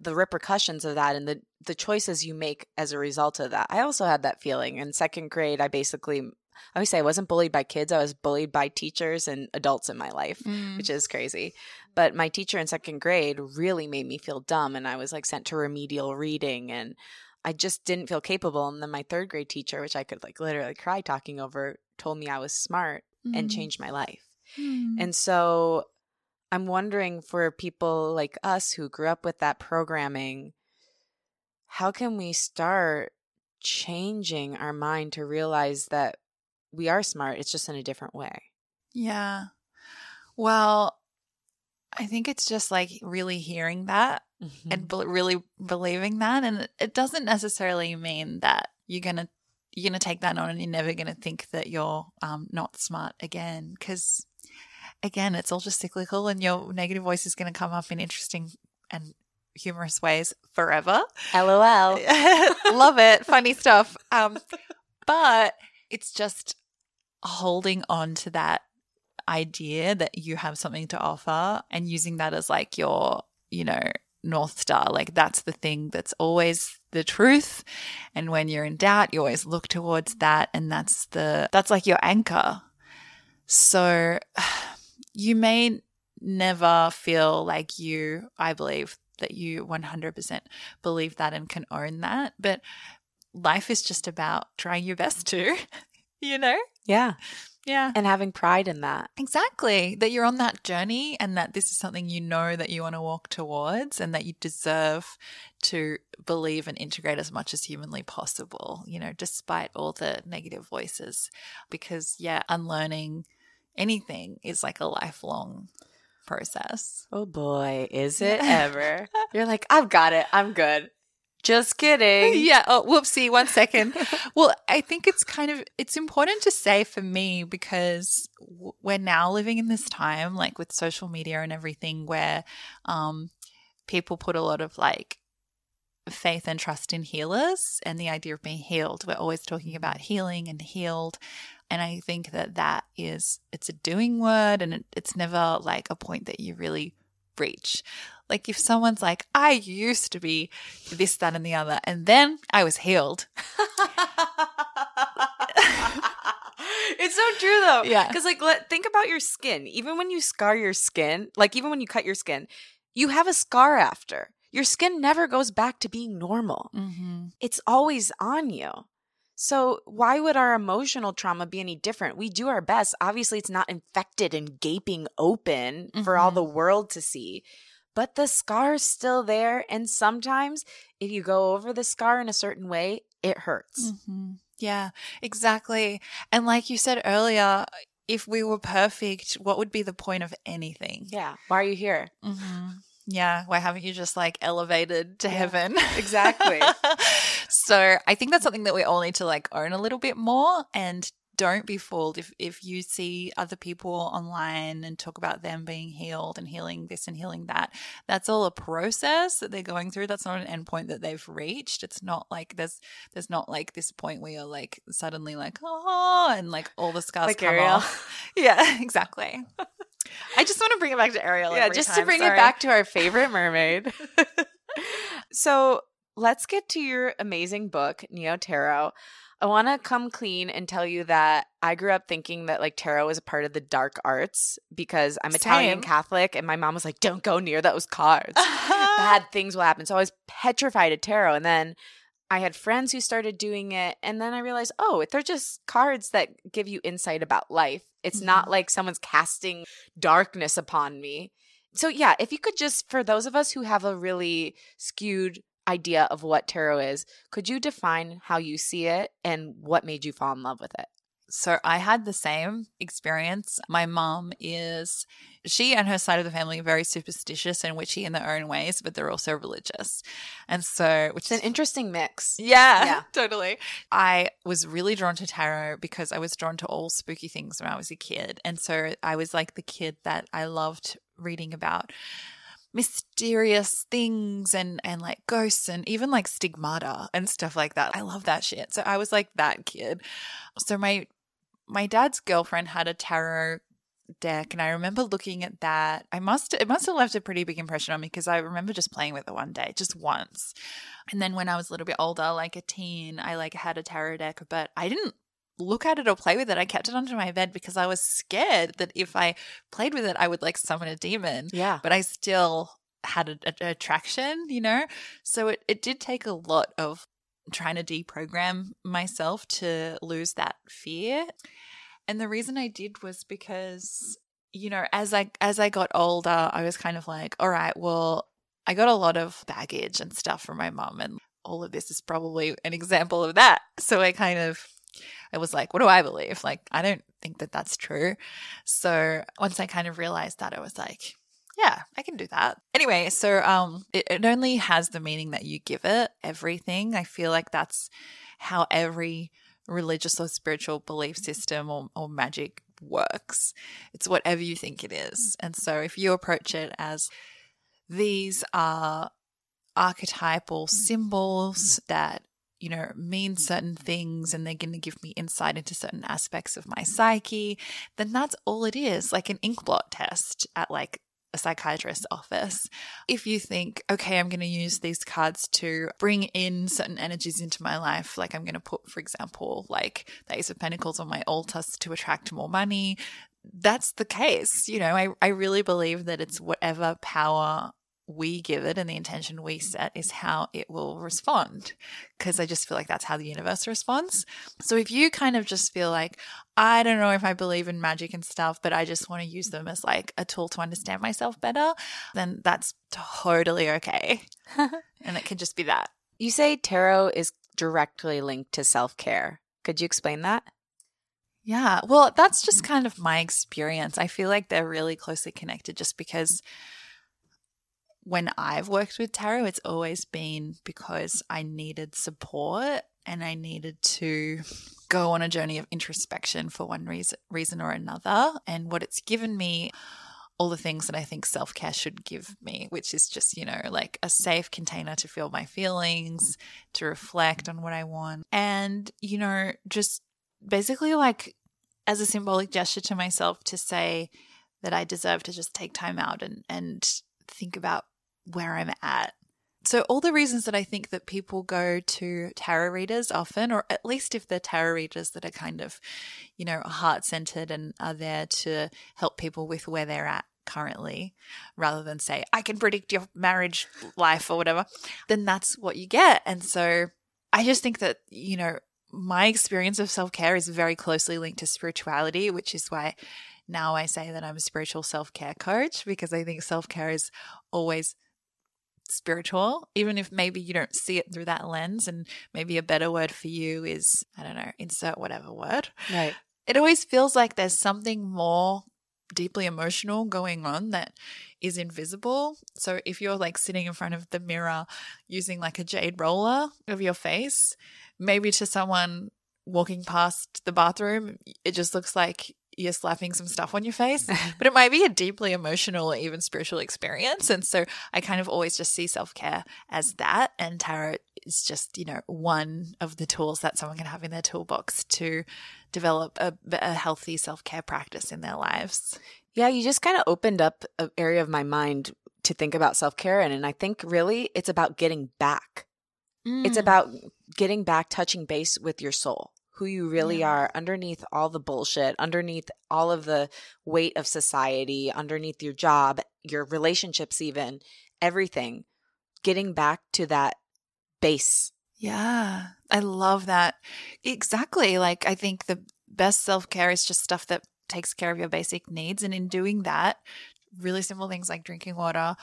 the repercussions of that and the the choices you make as a result of that. I also had that feeling in second grade. I basically I always say I wasn't bullied by kids. I was bullied by teachers and adults in my life, mm. which is crazy. But my teacher in second grade really made me feel dumb and I was like sent to remedial reading and I just didn't feel capable. And then my third grade teacher, which I could like literally cry talking over, told me I was smart mm. and changed my life. Mm. And so I'm wondering for people like us who grew up with that programming, how can we start changing our mind to realize that we are smart? It's just in a different way. Yeah. Well, I think it's just like really hearing that mm-hmm. and be- really believing that. And it doesn't necessarily mean that you're going to you're to take that on and you're never going to think that you're um, not smart again because again, it's all just cyclical and your negative voice is going to come up in interesting and humorous ways forever. LOL. [laughs] Love it. Funny stuff. Um, but it's just holding on to that idea that you have something to offer and using that as like your, you know, North Star. Like that's the thing that's always the truth. And when you're in doubt, you always look towards that. And that's the, that's like your anchor. So [sighs] you may never feel like you, I believe that you 100% believe that and can own that. But life is just about trying your best to, [laughs] you know? Yeah. Yeah. And having pride in that. Exactly. That you're on that journey and that this is something you know that you want to walk towards and that you deserve to believe and integrate as much as humanly possible, you know, despite all the negative voices. Because, yeah, unlearning anything is like a lifelong process. Oh boy, is it ever? You're like, I've got it. I'm good. Just [laughs] kidding. yeah. Oh, whoopsie. One second. [laughs] well, I think it's kind of it's important to say for me because we're now living in this time, like with social media and everything, where um, people put a lot of like faith and trust in healers and the idea of being healed. We're always talking about healing and healed. And I think that that is, it's a doing word and it, it's never like a point that you really reach. Like if someone's like, I used to be this, that, and the other, and then I was healed. [laughs] it's so true though. Yeah. Because like, let, think about your skin. Even when you scar your skin, like even when you cut your skin, you have a scar after. Your skin never goes back to being normal. Mm-hmm. It's always on you. So, why would our emotional trauma be any different? We do our best. Obviously, it's not infected and gaping open mm-hmm. for all the mm-hmm. world to see, but the scar's still there. And sometimes, if you go over the scar in a certain way, it hurts. Mm-hmm. Yeah, exactly. And like you said earlier, if we were perfect, what would be the point of anything? Yeah. Why are you here? Mm-hmm. Yeah. Why haven't you just like elevated to yeah, heaven? Exactly. [laughs] so I think that's something that we all need to like own a little bit more and don't be fooled if if you see other people online and talk about them being healed and healing this and healing that. That's all a process that they're going through. That's not an endpoint that they've reached. It's not like there's there's not like this point where you're like suddenly like oh and like all the scars Like come Ariel. off. [laughs] Yeah, [laughs] exactly. I just want to bring it back to Ariel. yeah, just to bring sorry. it back to our favorite mermaid. [laughs] so let's get to your amazing book, Neo Tarot. I want to come clean and tell you that I grew up thinking that like tarot was a part of the dark arts because I'm Italian Catholic and my mom was like, don't go near those cards. [laughs] Bad things will happen. So I was petrified of tarot. And then I had friends who started doing it. And then I realized, oh, they're just cards that give you insight about life. It's not mm-hmm. like someone's casting darkness upon me. So, yeah, if you could just, for those of us who have a really skewed idea of what tarot is, could you define how you see it and what made you fall in love with it? So I had the same experience. My mom is she and her side of the family are very superstitious and witchy in their own ways, but they're also religious. And so which It's an interesting mix. yeah, Yeah. [laughs] totally. I was really drawn to tarot because I was drawn to all spooky things when I was a kid. And so I was like the kid that I loved reading about mysterious things and and like ghosts and even like stigmata and stuff like that. I love that shit. So I was like that kid. So my my dad's girlfriend had a tarot deck and I remember looking at that. I must it must have left a pretty big impression on me because I remember just playing with it one day, just once. And then when I was a little bit older, like a teen, I like had a tarot deck, but I didn't look at it or play with it. I kept it under my bed because I was scared that if I played with it, I would like summon a demon. Yeah. But I still had a, a- attraction, you know? So it, it did take a lot of trying to deprogram myself to lose that fear. And the reason I did was because, you know, as I as I got older, I was kind of like, all right, well, I got a lot of baggage and stuff from my mum and all of this is probably an example of that. So I kind of I was like, what do I believe? Like, I don't think that that's true. So once I kind of realized that, I was like, yeah, I can do that. Anyway, so um, it, it only has the meaning that you give it. Everything. I feel like that's how every religious or spiritual belief system or, or magic works. It's whatever you think it is. And so if you approach it as these are archetypal symbols that you know mean certain things and they're going to give me insight into certain aspects of my psyche then that's all it is like an ink blot test at like a psychiatrist's office. If you think, okay, I'm going to use these cards to bring in certain energies into my life, like I'm going to put, for example, like the Ace of Pentacles on my altar to attract more money, that's the case. You know, I, I really believe that it's whatever power we give it and the intention we mm-hmm. set is how it will respond. Because I just feel like that's how the universe responds. So if you kind of just feel like, I don't know if I believe in magic and stuff, but I just want to use them as like a tool to understand myself better, then that's totally okay. [laughs] and it can just be that. You say tarot is directly linked to self care. Could you explain that? Yeah. Well, that's just kind of my experience. I feel like they're really closely connected just because when I've worked with tarot, it's always been because I needed support and I needed to go on a journey of introspection for one reason, reason or another. And what it's given me, all the things that I think self care should give me, which is just, you know, like a safe container to feel my feelings, to reflect on what I want, and, you know, just basically like as a symbolic gesture to myself to say that I deserve to just take time out and, and think about where I'm at. So, all the reasons that I think that people go to tarot readers often, or at least if they're tarot readers that are kind of, you know, heart centered and are there to help people with where they're at currently, rather than say, I can predict your marriage life or whatever, then that's what you get. And so, I just think that, you know, my experience of self care is very closely linked to spirituality, which is why now I say that I'm a spiritual self care coach because I think self care is always spiritual, even if maybe you don't see it through that lens. And maybe a better word for you is, I don't know, insert whatever word. Right. It always feels like there's something more deeply emotional going on that is invisible. So if you're like sitting in front of the mirror using like a jade roller of your face, maybe to someone walking past the bathroom, it just looks like you're slapping some stuff on your face, [laughs] but it might be a deeply emotional or even spiritual experience. And so I kind of always just see self care as that. And tarot is just, you know, one of the tools that someone can have in their toolbox to develop a, a healthy self care practice in their lives. Yeah, you just kind of opened up an area of my mind to think about self care. And, and I think really it's about getting back. Mm. It's about getting back, touching base with your soul who you really yeah. are underneath all the bullshit, underneath all of the weight of society, underneath your job, your relationships, even everything. Getting back to that base. Yeah, I love that. Exactly. Like, I think the best self care is just stuff that takes care of your basic needs. And in doing that, really simple things like drinking water,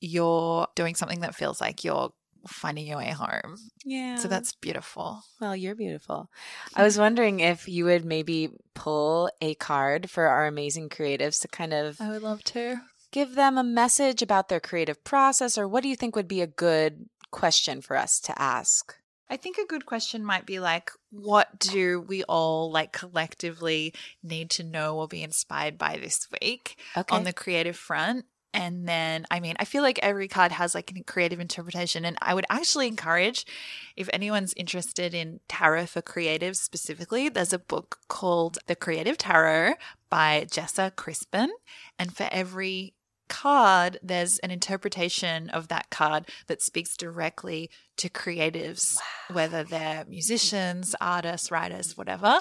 you're doing something that feels like you're finding your way home. Yeah. So that's beautiful. Well, you're beautiful. I was wondering if you would maybe pull a card for our amazing creatives to kind of I would love to give them a message about their creative process or what do you think would be a good question for us to ask? I think a good question might be like, what do we all like collectively need to know or be inspired by this week okay. on the creative front? And then, I mean, I feel like every card has like a creative interpretation. And I would actually encourage, if anyone's interested in tarot for creatives specifically, there's a book called The Creative Tarot by Jessa Crispin. And for every card, there's an interpretation of that card that speaks directly to creatives, wow. whether they're musicians, artists, writers, whatever.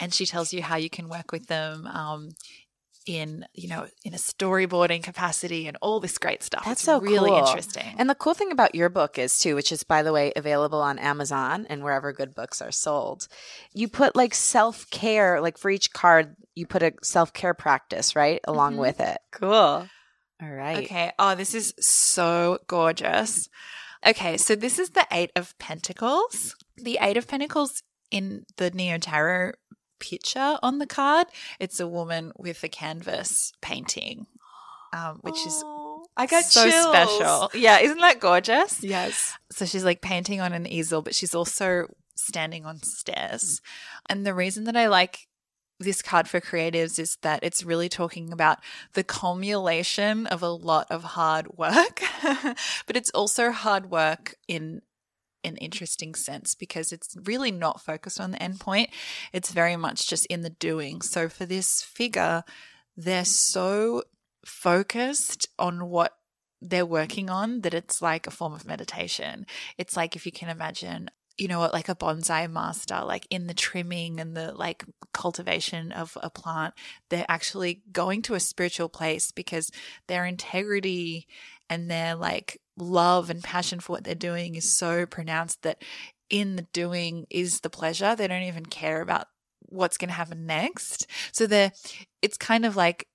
And she tells you how you can work with them. Um, in you know in a storyboarding capacity and all this great stuff. That's it's so really cool. interesting. And the cool thing about your book is too, which is by the way available on Amazon and wherever good books are sold. You put like self care, like for each card, you put a self care practice right along mm-hmm. with it. Cool. All right. Okay. Oh, this is so gorgeous. Okay, so this is the Eight of Pentacles. The Eight of Pentacles in the Neo Tarot picture on the card. It's a woman with a canvas painting, um, which is I got so chills. special. Yeah, isn't that gorgeous? Yes. So she's like painting on an easel, but she's also standing on stairs. And the reason that I like this card for creatives is that it's really talking about the culmination of a lot of hard work, [laughs] but it's also hard work in an interesting sense because it's really not focused on the endpoint. It's very much just in the doing. So for this figure, they're so focused on what they're working on that it's like a form of meditation. It's like if you can imagine you know, like a bonsai master, like in the trimming and the like cultivation of a plant, they're actually going to a spiritual place because their integrity and their like love and passion for what they're doing is so pronounced that in the doing is the pleasure. They don't even care about what's going to happen next. So they're, it's kind of like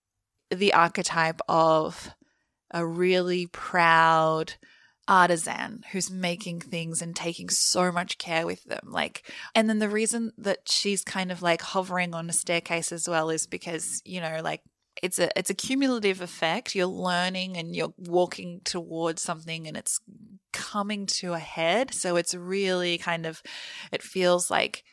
the archetype of a really proud artisan who's making things and taking so much care with them. Like, and then the reason that she's kind of like hovering on a staircase as well is because, you know, like it's a it's a cumulative effect. You're learning and you're walking towards something and it's coming to a head. So it's really kind of it feels like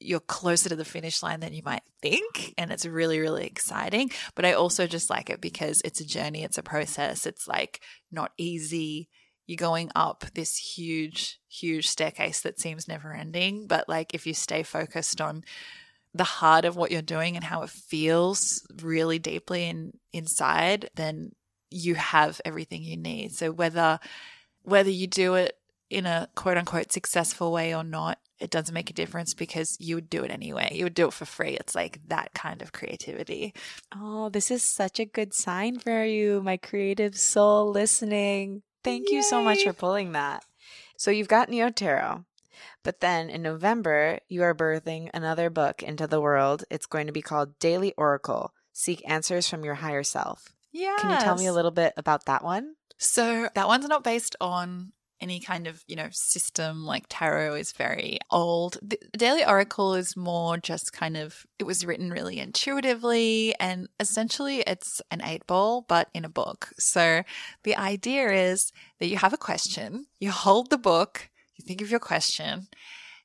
you're closer to the finish line than you might think and it's really really exciting but i also just like it because it's a journey it's a process it's like not easy you're going up this huge huge staircase that seems never ending but like if you stay focused on the heart of what you're doing and how it feels really deeply in, inside, then you have everything you need. So whether whether you do it in a quote unquote successful way or not, it doesn't make a difference because you would do it anyway. You would do it for free. It's like that kind of creativity. Oh, this is such a good sign for you, my creative soul listening. Thank Yay. you so much for pulling that. So you've got Neo Tarot. But then in November, you are birthing another book into the world. It's going to be called Daily Oracle Seek Answers from Your Higher Self. Yeah. Can you tell me a little bit about that one? So, that one's not based on any kind of, you know, system like tarot is very old. The Daily Oracle is more just kind of, it was written really intuitively and essentially it's an eight ball, but in a book. So the idea is that you have a question, you hold the book, you think of your question,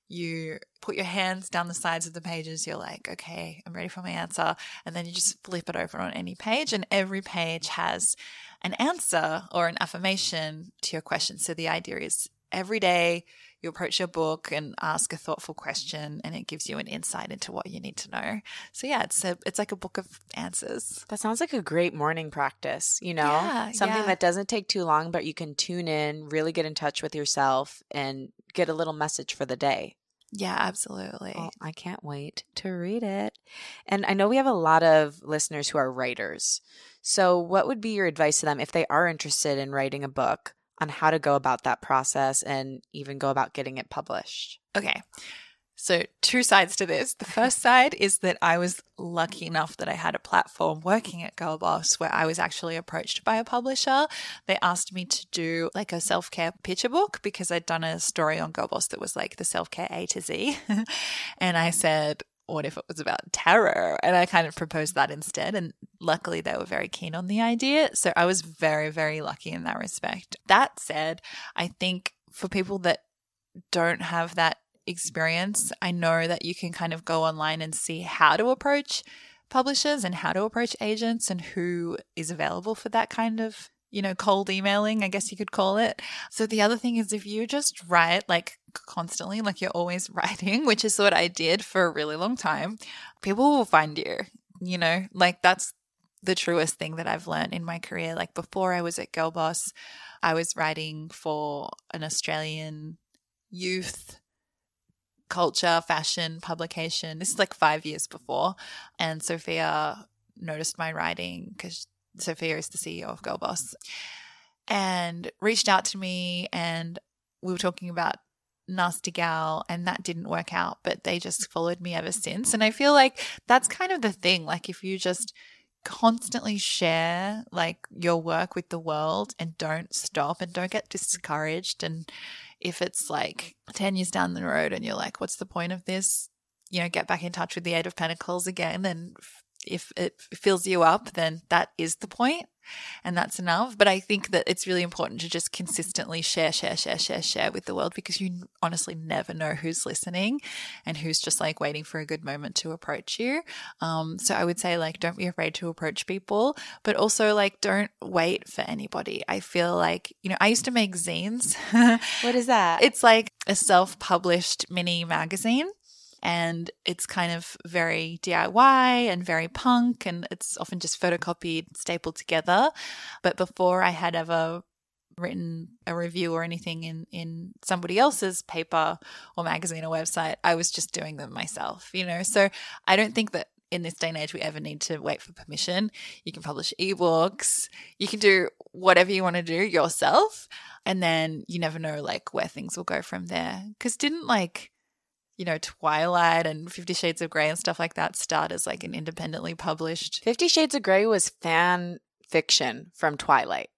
you put your hands down the sides of the pages. You're like, okay, I'm ready for my answer. And then you just flip it over on any page, and every page has an answer or an affirmation to your question. So the idea is every day you approach your book and ask a thoughtful question and it gives you an insight into what you need to know. So yeah, it's a, it's like a book of answers. That sounds like a great morning practice, you know? Yeah, Something yeah. that doesn't take too long but you can tune in, really get in touch with yourself and get a little message for the day. Yeah, absolutely. Well, I can't wait to read it. And I know we have a lot of listeners who are writers. So, what would be your advice to them if they are interested in writing a book on how to go about that process and even go about getting it published? Okay. So, two sides to this. The first [laughs] side is that I was lucky enough that I had a platform working at Girl Boss where I was actually approached by a publisher. They asked me to do like a self care picture book because I'd done a story on Girl Boss that was like the self care A to Z. [laughs] and I said, what if it was about tarot? And I kind of proposed that instead. And luckily, they were very keen on the idea. So I was very, very lucky in that respect. That said, I think for people that don't have that experience, I know that you can kind of go online and see how to approach publishers and how to approach agents and who is available for that kind of you know, cold emailing, I guess you could call it. So the other thing is if you just write like constantly, like you're always [laughs] writing, which is what I did for a really long time, people will find you, you know, like that's the truest thing that I've learned in my career. Like before I was at Girl Boss, I was writing for an Australian youth culture fashion publication. This is like five years before. And Sophia noticed my writing because Sophia is the CEO of Girl Boss and reached out to me and we were talking about Nasty Gal and that didn't work out, but they just followed me ever since. And I feel like that's kind of the thing. Like if you just constantly share like your work with the world and don't stop and don't get discouraged and if it's like 10 years down the road and you're like what's the point of this you know get back in touch with the eight of pentacles again and if it fills you up, then that is the point and that's enough. But I think that it's really important to just consistently share, share, share, share, share with the world because you honestly never know who's listening and who's just like waiting for a good moment to approach you. Um, so I would say, like, don't be afraid to approach people, but also, like, don't wait for anybody. I feel like, you know, I used to make zines. [laughs] what is that? It's like a self published mini magazine and it's kind of very DIY and very punk, and it's often just photocopied, stapled together. But before I had ever written a review or anything in in somebody else's paper or magazine or website, I was just doing them myself, you know. So I don't think that in this day and age we ever need to wait for permission. You can publish ebooks, you can do whatever you want to do yourself, and then you never know like where things will go from there. Cuz didn't like you know, Twilight and Fifty Shades of Grey and stuff like that start as like an independently published. Fifty Shades of Grey was fan fiction from Twilight.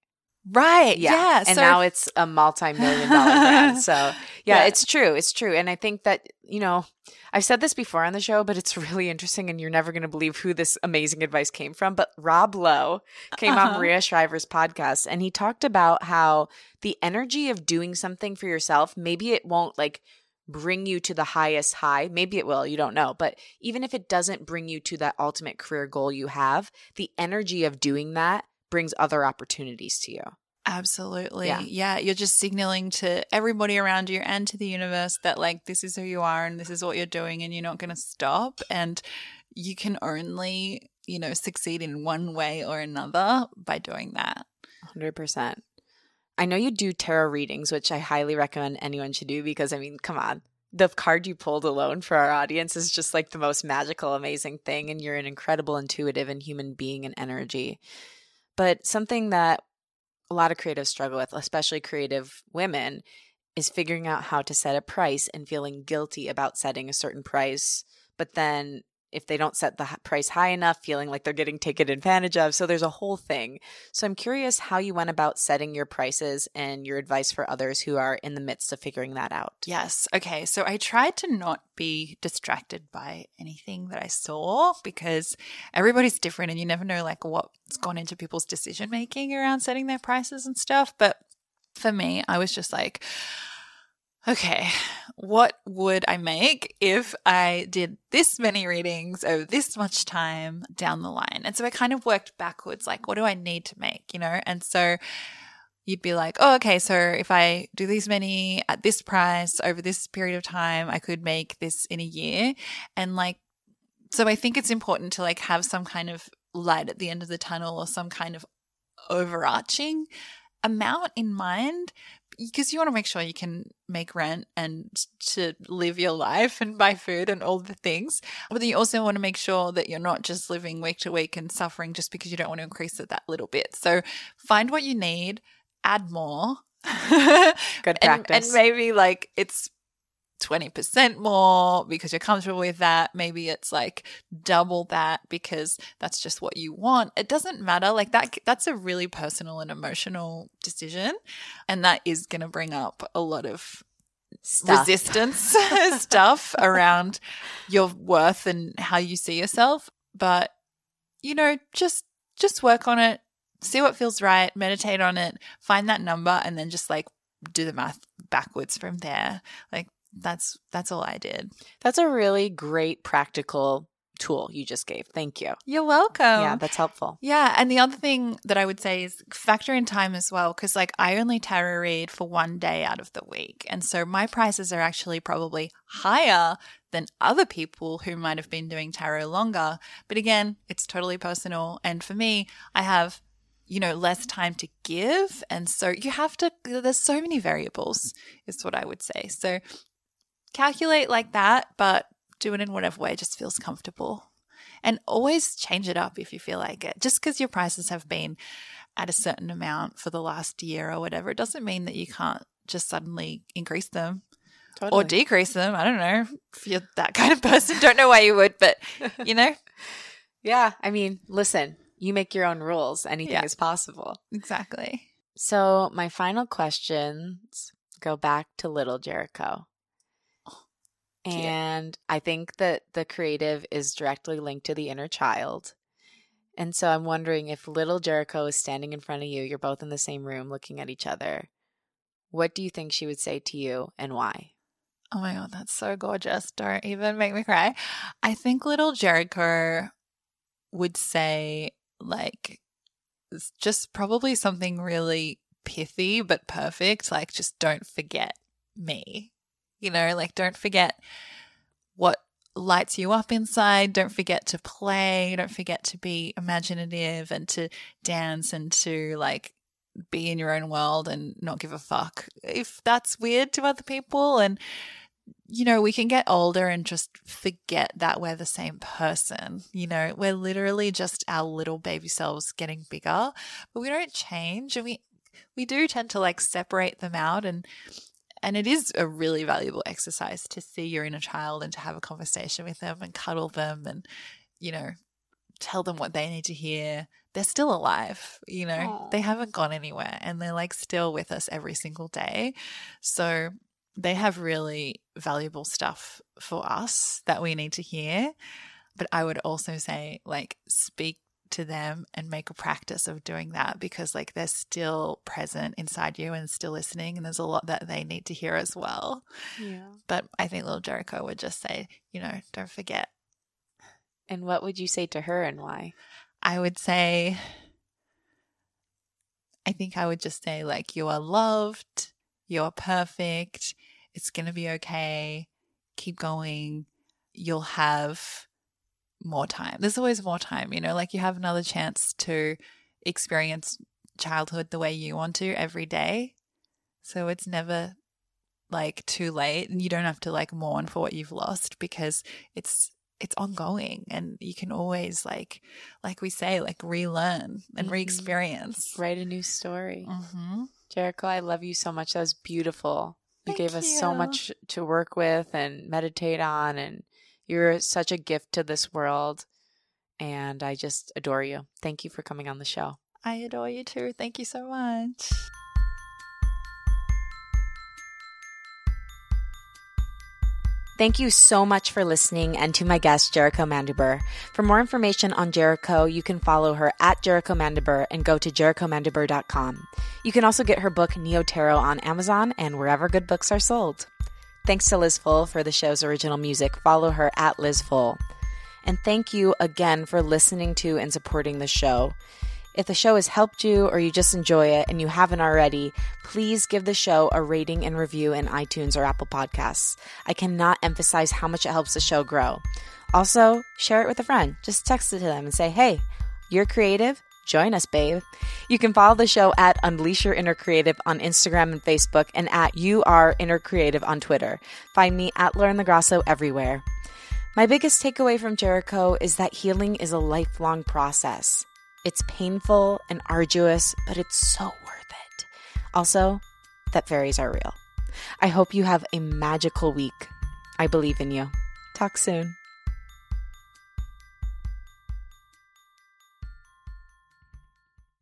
Right. Yeah. yeah. And so, now it's a multi million dollar brand. So, [laughs] yeah, yeah, it's true. It's true. And I think that, you know, I've said this before on the show, but it's [laughs] really interesting and you're never going to believe who this amazing advice came from. But Rob Lowe came uh-huh. on Maria Shriver's podcast and he talked about how the energy of doing something for yourself, maybe it won't like bring you to the highest high. Maybe it will, you don't know. But even if it doesn't bring you to that ultimate career goal you have, the energy of doing that brings other opportunities to you. Absolutely. Yeah. yeah. You're just signaling to everybody around you and to the universe that, like, this is who you are and this is what you're doing and you're not going to stop. And you can only, you know, succeed in one way or another by doing that. 100%. I know you do tarot readings, which I highly recommend anyone should do because I mean, come on. The card you pulled alone for our audience is just like the most magical, amazing thing. And you're an incredible intuitive and human being and energy. But something that a lot of creatives struggle with, especially creative women, is figuring out how to set a price and feeling guilty about setting a certain price, but then if they don't set the price high enough, feeling like they're getting taken advantage of. So there's a whole thing. So I'm curious how you went about setting your prices and your advice for others who are in the midst of figuring that out. Yes. Okay. So I tried to not be distracted by anything that I saw because everybody's different and you never know like what's gone into people's decision making around setting their prices and stuff. But for me, I was just like, okay, what would I make if I did this many readings over this much time down the line? And so I kind of worked backwards like, what do I need to make, you know? And so you'd be like, oh, okay, so if I do these many at this price over this period of time, I could make this in a year. And like, so I think it's important to like have some kind of light at the end of the tunnel or some kind of overarching amount in mind because you want to make sure you can make rent and to live your life and buy food and all the things. But then you also want to make sure that you're not just living week to week and suffering just because you don't want to increase it that little bit. So find what you need, add more. [laughs] Good practice. and, and maybe like it's 20% more because you're comfortable with that. Maybe it's like double that because that's just what you want. It doesn't matter. Like that that's a really personal and emotional decision and that is going to bring up a lot of Stuff. resistance [laughs] [laughs] stuff around your worth and how you see yourself. But you know, just just work on it, see what feels right, meditate on it, find that number and then just like do the math backwards from there. Like that's that's all I did. That's a really great practical tool you just gave. Thank you. You're welcome. Yeah, that's helpful. Yeah, and the other thing that I would say is factor in time as well cuz like I only tarot read for one day out of the week. And so my prices are actually probably higher than other people who might have been doing tarot longer. But again, it's totally personal and for me, I have you know, less time to give. And so you have to, there's so many variables, is what I would say. So calculate like that, but do it in whatever way just feels comfortable. And always change it up if you feel like it. Just because your prices have been at a certain amount for the last year or whatever, it doesn't mean that you can't just suddenly increase them totally. or decrease them. I don't know if you're that [laughs] kind of person. Don't know why you would, but you know. [laughs] yeah. I mean, listen, you make your own rules. Anything yeah. is possible. Exactly. So, my final questions go back to little Jerico. And I think that the creative is directly linked to the inner child. And so I'm wondering if little Jerico is standing in front of you, you're both in the same room looking at each other. What do you think she would say to you and why? Oh my God, that's so gorgeous. Don't even make me cry. I think little Jerico would say, like, just probably something really pithy but perfect. Like, just don't forget me. You know, like don't forget what lights you up inside. Don't forget to play. Don't forget to be imaginative and to dance and to like be in your own world and not give a fuck if that's weird to other people. And, you know, we can get older and just forget that we're the same person. You know, we're literally just our little baby selves getting bigger, but we don't change and we, we do tend to like separate them out and and it is a really valuable exercise to see your inner child and to have a conversation with them and cuddle them and, you know, tell them what they need to hear. They're still alive, you know, Aww. they haven't gone anywhere and they're like still with us every single day. So they have really valuable stuff for us that we need to hear. But I would also say, like, speak to them and make a practice of doing that because like they're still present inside you and still listening and there's a lot that they need to hear as well. Yeah. But I think little Jerico would just say, you know, don't forget. And what would you say to her and why? I would say I think I would just say like you are loved, you are perfect, it's going to be okay. Keep going. You'll have more time. There's always more time, you know, like you have another chance to experience childhood the way you want to every day. So it's never like too late and you don't have to like mourn for what you've lost because it's it's ongoing and you can always like like we say like relearn and mm-hmm. re-experience write a new story mm-hmm. jerico i love you so much that was beautiful you Thank gave us you. so much to work with and meditate on and you're such a gift to this world. And I just adore you. Thank you for coming on the show. I adore you too. Thank you so much. Thank you so much for listening and to my guest, Jerico Mandybur. For more information on Jerico, you can follow her at Jerico Mandybur and go to jericomandybur.com. You can also get her book, Neo Tarot, on Amazon and wherever good books are sold. Thanks to Liz Full for the show's original music. Follow her at Liz Full. And thank you again for listening to and supporting the show. If the show has helped you or you just enjoy it and you haven't already, please give the show a rating and review in iTunes or Apple Podcasts. I cannot emphasize how much it helps the show grow. Also, share it with a friend. Just text it to them and say, hey, you're creative? Join us, babe. You can follow the show at Unleash Your Inner Creative on Instagram and Facebook and at You Are Inner Creative on Twitter. Find me at Lauren LaGrasso everywhere. My biggest takeaway from Jerico is that healing is a lifelong process. It's painful and arduous, but it's so worth it. Also, that fairies are real. I hope you have a magical week. I believe in you. Talk soon.